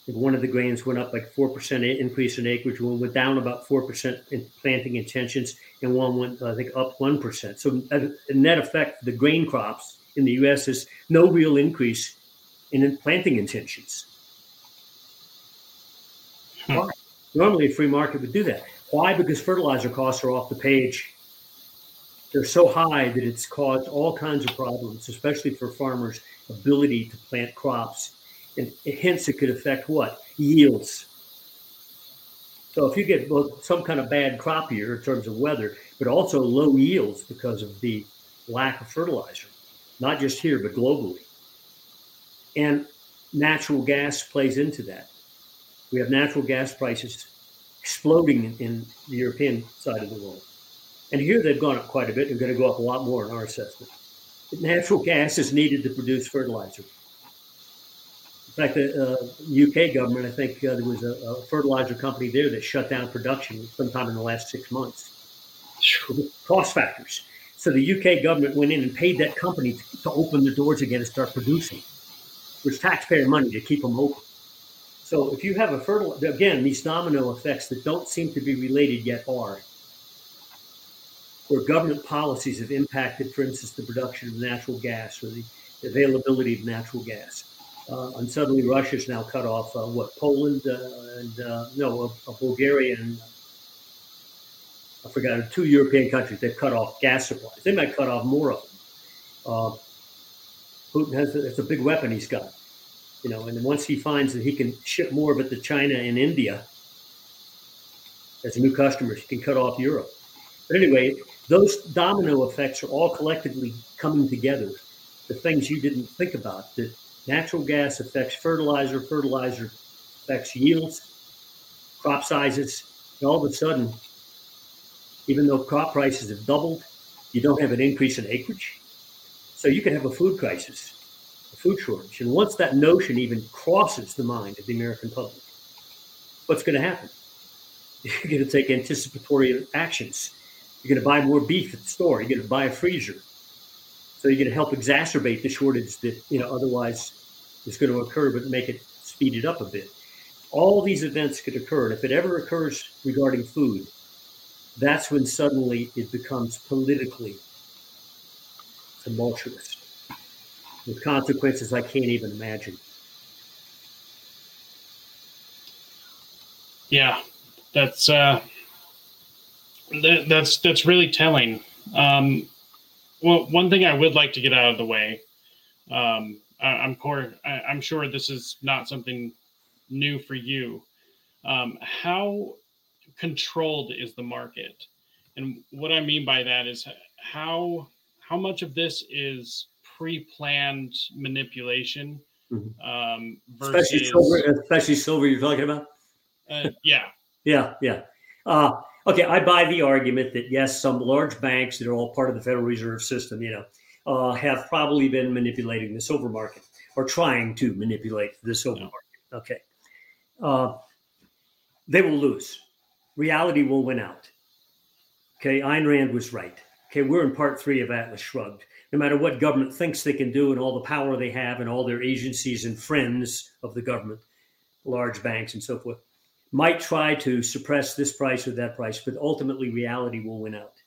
If one of the grains went up like 4% increase in acreage, one went down about 4% in planting intentions, and one went, I think, up 1%. So, a net effect, the grain crops in the US is no real increase in planting intentions. Hmm. Normally, a free market would do that. Why? Because fertilizer costs are off the page they're so high that it's caused all kinds of problems, especially for farmers' ability to plant crops And hence, it could affect what? Yields. So if you get both some kind of bad crop year in terms of weather, but also low yields because of the lack of fertilizer, not just here, but globally. And natural gas plays into that. We have natural gas prices exploding in the European side of the world. And here they've gone up quite a bit. They're going to go up a lot more in our assessment. Natural gas is needed to produce fertilizer. In fact, the uh, UK government, I think uh, there was a, a, fertilizer company there that shut down production sometime in the last six months. Cost factors. So the UK government went in and paid that company to, to open the doors again and start producing. There's taxpayer money to keep them open. So if you have a fertile, again, these domino effects that don't seem to be related yet are, where government policies have impacted, for instance, the production of natural gas or the availability of natural gas. Uh, and suddenly Russia's now cut off uh, what Poland uh, and uh, no, Bulgaria and I forgot two European countries. They've cut off gas supplies. They might cut off more of them. Uh, Putin has it's a big weapon he's got you know, and once he finds that he can ship more of it to China and India as new customers, he can cut off Europe. But anyway, those domino effects are all collectively coming together. The things you didn't think about that natural gas affects fertilizer, fertilizer affects yields, crop sizes, and all of a sudden, even though crop prices have doubled, you don't have an increase in acreage. So you could have a food crisis a food shortage. And once that notion even crosses the mind of the American public, what's going to happen? You're going to take anticipatory actions. You're going to buy more beef at the store. You're going to buy a freezer. So you're going to help exacerbate the shortage that you know otherwise is going to occur, but make it speed it up a bit. All these events could occur, and if it ever occurs regarding food, that's when suddenly it becomes politically tumultuous with consequences I can't even imagine. Yeah, that's uh, that, that's that's really telling. Um, well, one thing I would like to get out of the way. Um, I, am core. I, I'm sure this is not something new for you. Um, how controlled is the market? And what I mean by that is how how much of this is pre-planned manipulation mm-hmm. um, versus especially silver, especially silver you're talking about. Uh, yeah, yeah, yeah. Uh, okay, I buy the argument that yes, some large banks that are all part of the Federal Reserve System, you know, uh, have probably been manipulating the silver market or trying to manipulate the silver market. Okay, uh, they will lose. Reality will win out. Okay, Ayn Rand was right. Okay, we're in part three of Atlas Shrugged no matter what government thinks they can do and all the power they have and all their agencies and friends of the government, large banks and so forth, might try to suppress this price or that price, but ultimately reality will win out.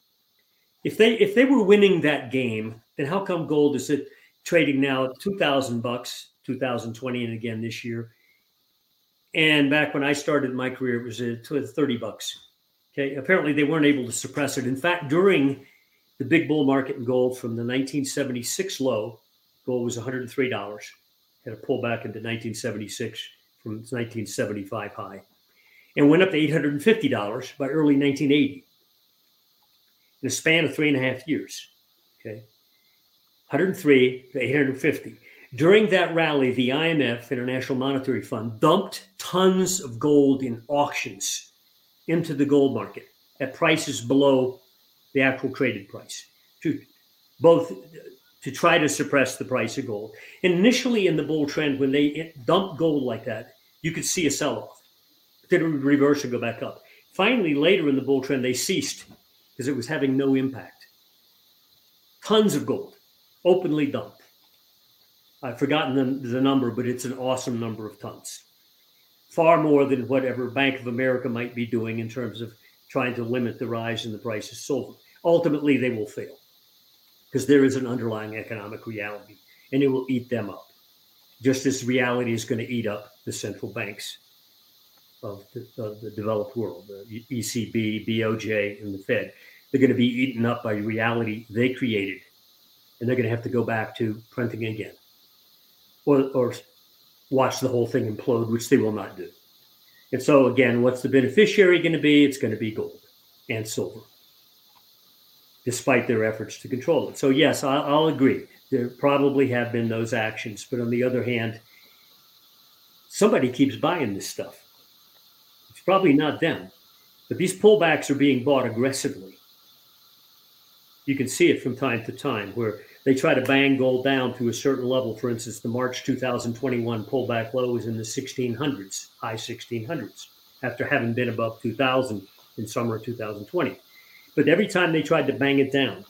If they if they were winning that game, then how come gold is it trading now at two thousand bucks, 2020 and again this year? And back when I started my career, it was at 30 bucks. Okay. Apparently they weren't able to suppress it. In fact, during the big bull market in gold from the 1976 low, gold was $103. Had a pullback into 1976 from 1975 high, and went up to $850 by early 1980 in a span of three and a half years. Okay, 103 to 850. During that rally, the IMF, International Monetary Fund, dumped tons of gold in auctions into the gold market at prices below the actual traded price to both to try to suppress the price of gold. And initially in the bull trend, when they dumped gold like that, you could see a sell-off. It would reverse and go back up. Finally, later in the bull trend, they ceased because it was having no impact. Tons of gold openly dumped. I've forgotten the, the number, but it's an awesome number of tons. Far more than whatever Bank of America might be doing in terms of trying to limit the rise in the price of silver. Ultimately, they will fail because there is an underlying economic reality and it will eat them up, just as reality is going to eat up the central banks of the, of the developed world, the ECB, BOJ, and the Fed. They're going to be eaten up by reality they created, and they're going to have to go back to printing again, or, or watch the whole thing implode, which they will not do. And so, again, what's the beneficiary going to be? It's going to be gold and silver, despite their efforts to control it. So, yes, I'll, I'll agree. There probably have been those actions. But on the other hand, somebody keeps buying this stuff. Probably not them. But these pullbacks are being bought aggressively. You can see it from time to time where they try to bang gold down to a certain level. For instance, the March 2021 pullback low is in the 1600s, high 1600s, after having been above 2000 in summer of 2020. But every time they tried to bang it down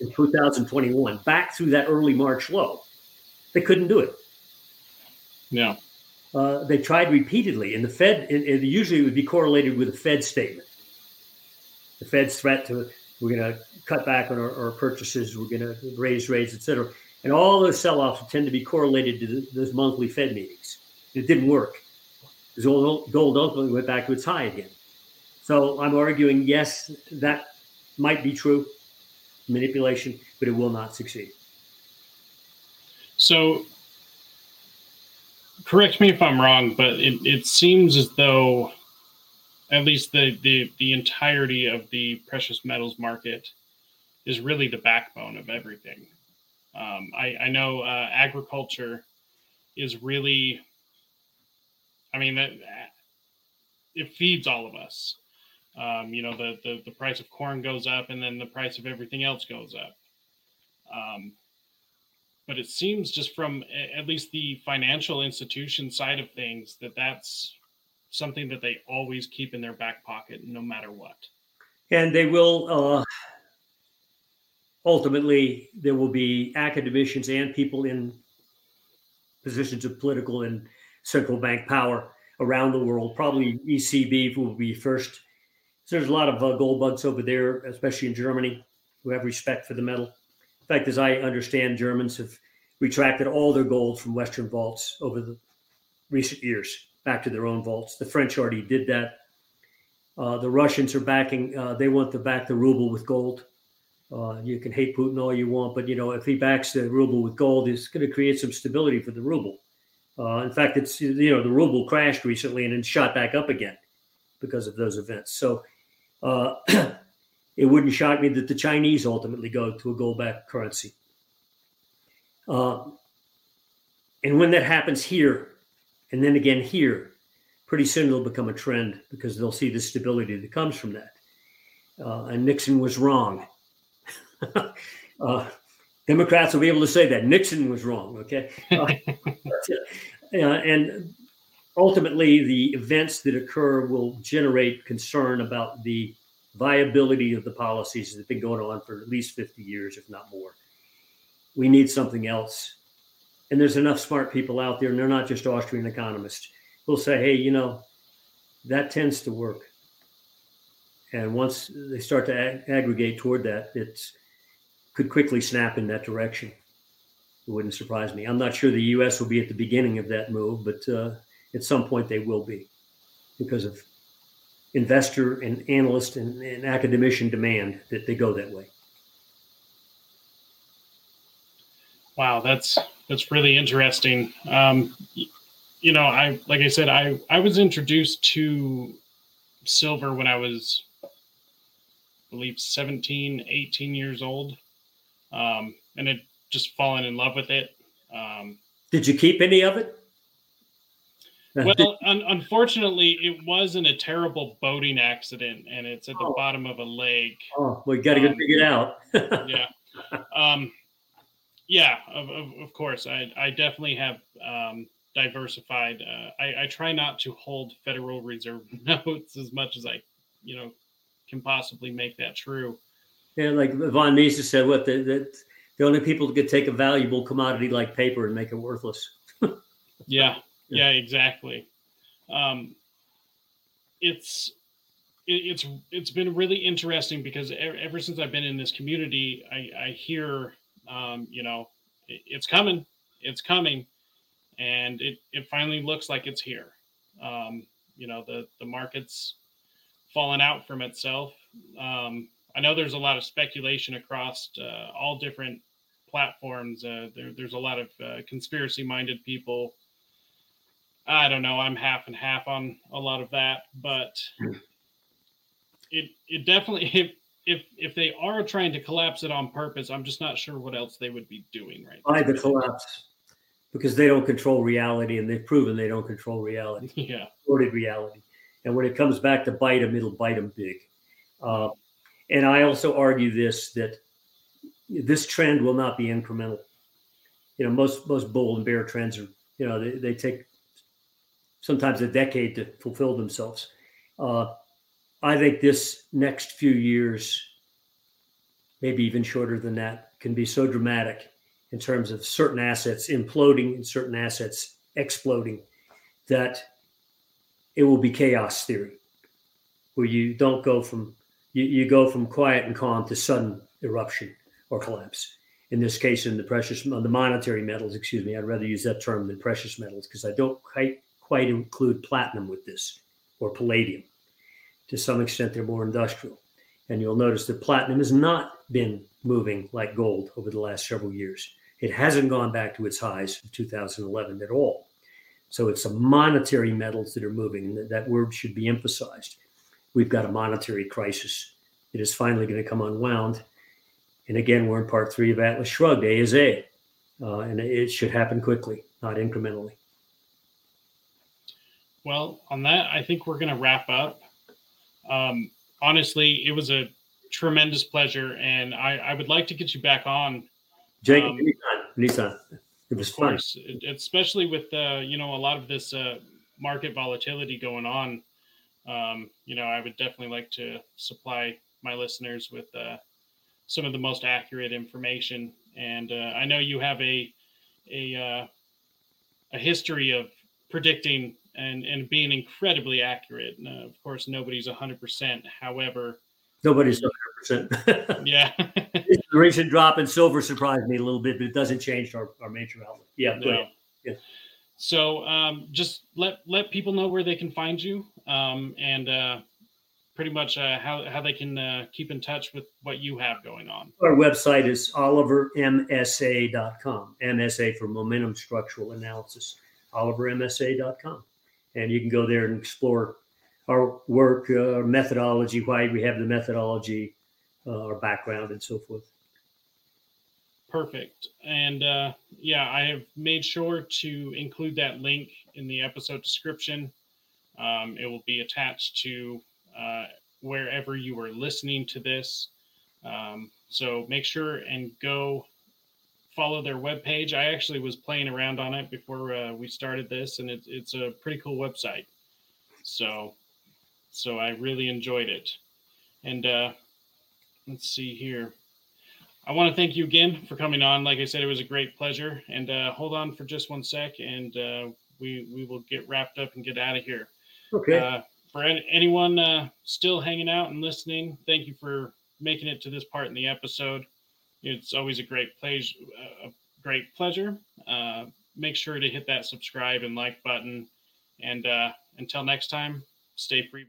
in 2021, back through that early March low, they couldn't do it. Yeah. Uh, they tried repeatedly, and the Fed it, it usually would be correlated with a Fed statement. The Fed's threat to we're going to cut back on our, our purchases, we're going to raise rates, et cetera. And all those sell-offs tend to be correlated to the, those monthly Fed meetings. It didn't work. Because gold ultimately went back to its high again. So I'm arguing, yes, that might be true, manipulation, but it will not succeed. So correct me if I'm wrong, but it, it seems as though at least the, the the entirety of the precious metals market is really the backbone of everything. Um, I, I know uh, agriculture is really, I mean, that it feeds all of us. Um, you know, the, the the price of corn goes up, and then the price of everything else goes up. Um, but it seems just from at least the financial institution side of things that that's something that they always keep in their back pocket no matter what. And they will uh, ultimately there will be academicians and people in positions of political and central bank power around the world. Probably ecb will be first. So there's a lot of uh, gold bugs over there especially in germany who have respect for the metal in fact, as I understand, Germans have retracted all their gold from Western vaults over the recent years back to their own vaults. The French already did that. Uh, the Russians are backing, uh, they want to back the ruble with gold. Uh, you can hate Putin all you want, but you know if he backs the ruble with gold, it's going to create some stability for the ruble. Uh, in fact, it's you know the ruble crashed recently and then shot back up again because of those events. So uh, it wouldn't shock me that the Chinese ultimately go to a gold backed currency. Uh, and when that happens here, and then again here, pretty soon it'll become a trend because they'll see the stability that comes from that. Uh, and Nixon was wrong. uh, Democrats will be able to say that Nixon was wrong. Okay, uh, and ultimately, the events that occur will generate concern about the viability of the policies that have been going on for at least 50 years, if not more. We need something else. And there's enough smart people out there, and they're not just Austrian economists, who'll say, hey, you know, that tends to work. And once they start to ag- aggregate toward that, it could quickly snap in that direction. It wouldn't surprise me. I'm not sure the U.S. will be at the beginning of that move, but uh, at some point they will be because of investor and analyst and, and academician demand that they go that way. Wow, that's that's really interesting. Um, you know, I like I said, I I was introduced to silver when I was, I believe, 17, 18 years old, um, and it just fallen in love with it. Um, Did you keep any of it? Well, un- unfortunately, it was in a terrible boating accident, and it's at the oh. bottom of a lake. Oh, we got to um, go dig it out. yeah, um, yeah, of, of, of, course. I, I definitely have um, diversified. Uh, I, I try not to hold Federal Reserve notes as much as I, you know, can possibly make that true. Yeah, like von Mises said, what the, the the only people that could take a valuable commodity like paper and make it worthless. yeah, yeah, exactly. Um, it's it's it's been really interesting because ever since I've been in this community, I, I hear um, you know it's coming, it's coming, and it it finally looks like it's here. Um, you know the the market's fallen out from itself. Um, I know there's a lot of speculation across uh, all different platforms. Uh, there, there's a lot of uh, conspiracy minded people I don't know. I'm half and half on a lot of that, but it it definitely if if if they are trying to collapse it on purpose, I'm just not sure what else they would be doing right. By the collapse, because they don't control reality, and they've proven they don't control reality. Yeah, distorted reality, and when it comes back to bite them, it'll bite them big. Uh, and I also argue this that this trend will not be incremental. You know, most most bull and bear trends are you know they, they take sometimes a decade to fulfill themselves. Uh, I think this next few years, maybe even shorter than that, can be so dramatic in terms of certain assets imploding and certain assets exploding that it will be chaos theory, where you don't go from you, you go from quiet and calm to sudden eruption or collapse. In this case, in the precious, the monetary metals, excuse me, I'd rather use that term than precious metals because I don't quite quite include platinum with this or palladium. To some extent, they're more industrial. And you'll notice that platinum has not been moving like gold over the last several years. It hasn't gone back to its highs of 2011 at all. So it's the monetary metals that are moving, and that word should be emphasized. We've got a monetary crisis. It is finally going to come unwound. And again, we're in part three of Atlas Shrugged. A is A. Uh, and it should happen quickly, not incrementally. Well, on that, I think we're going to wrap up. Um, honestly, it was a tremendous pleasure, and I, I would like to get you back on. Jake, um, anytime. It was of course, fun. especially with uh, you know a lot of this uh, market volatility going on. Um, you know, I would definitely like to supply my listeners with uh, some of the most accurate information. And uh, I know you have a a uh, a history of predicting and and being incredibly accurate. And, uh, of course, nobody's hundred percent. However, nobody's hundred percent. Yeah. the recent drop in silver surprised me a little bit, but it doesn't change our, our major outlook. Yeah. No. Yeah. So um, just let let people know where they can find you um, and uh, pretty much uh, how how they can uh, keep in touch with what you have going on. Our website is olivermsa.com. MSA for Momentum Structural Analysis. olivermsa.com and you can go there and explore our work, uh, our methodology, why we have the methodology, uh, our background, and so forth. Perfect. And uh, yeah, I have made sure to include that link in the episode description. Um, it will be attached to uh, wherever you are listening to this. Um, so make sure and go follow their webpage. I actually was playing around on it before uh, we started this, and it, it's a pretty cool website. So, so I really enjoyed it. And uh, let's see here. I want to thank you again for coming on. Like I said, it was a great pleasure. And uh, hold on for just one sec, and uh, we we will get wrapped up and get out of here. Okay. Uh, for any, anyone uh, still hanging out and listening, thank you for making it to this part in the episode. It's always a great pleasure. A great pleasure. Uh, make sure to hit that subscribe and like button. And uh, until next time, stay free.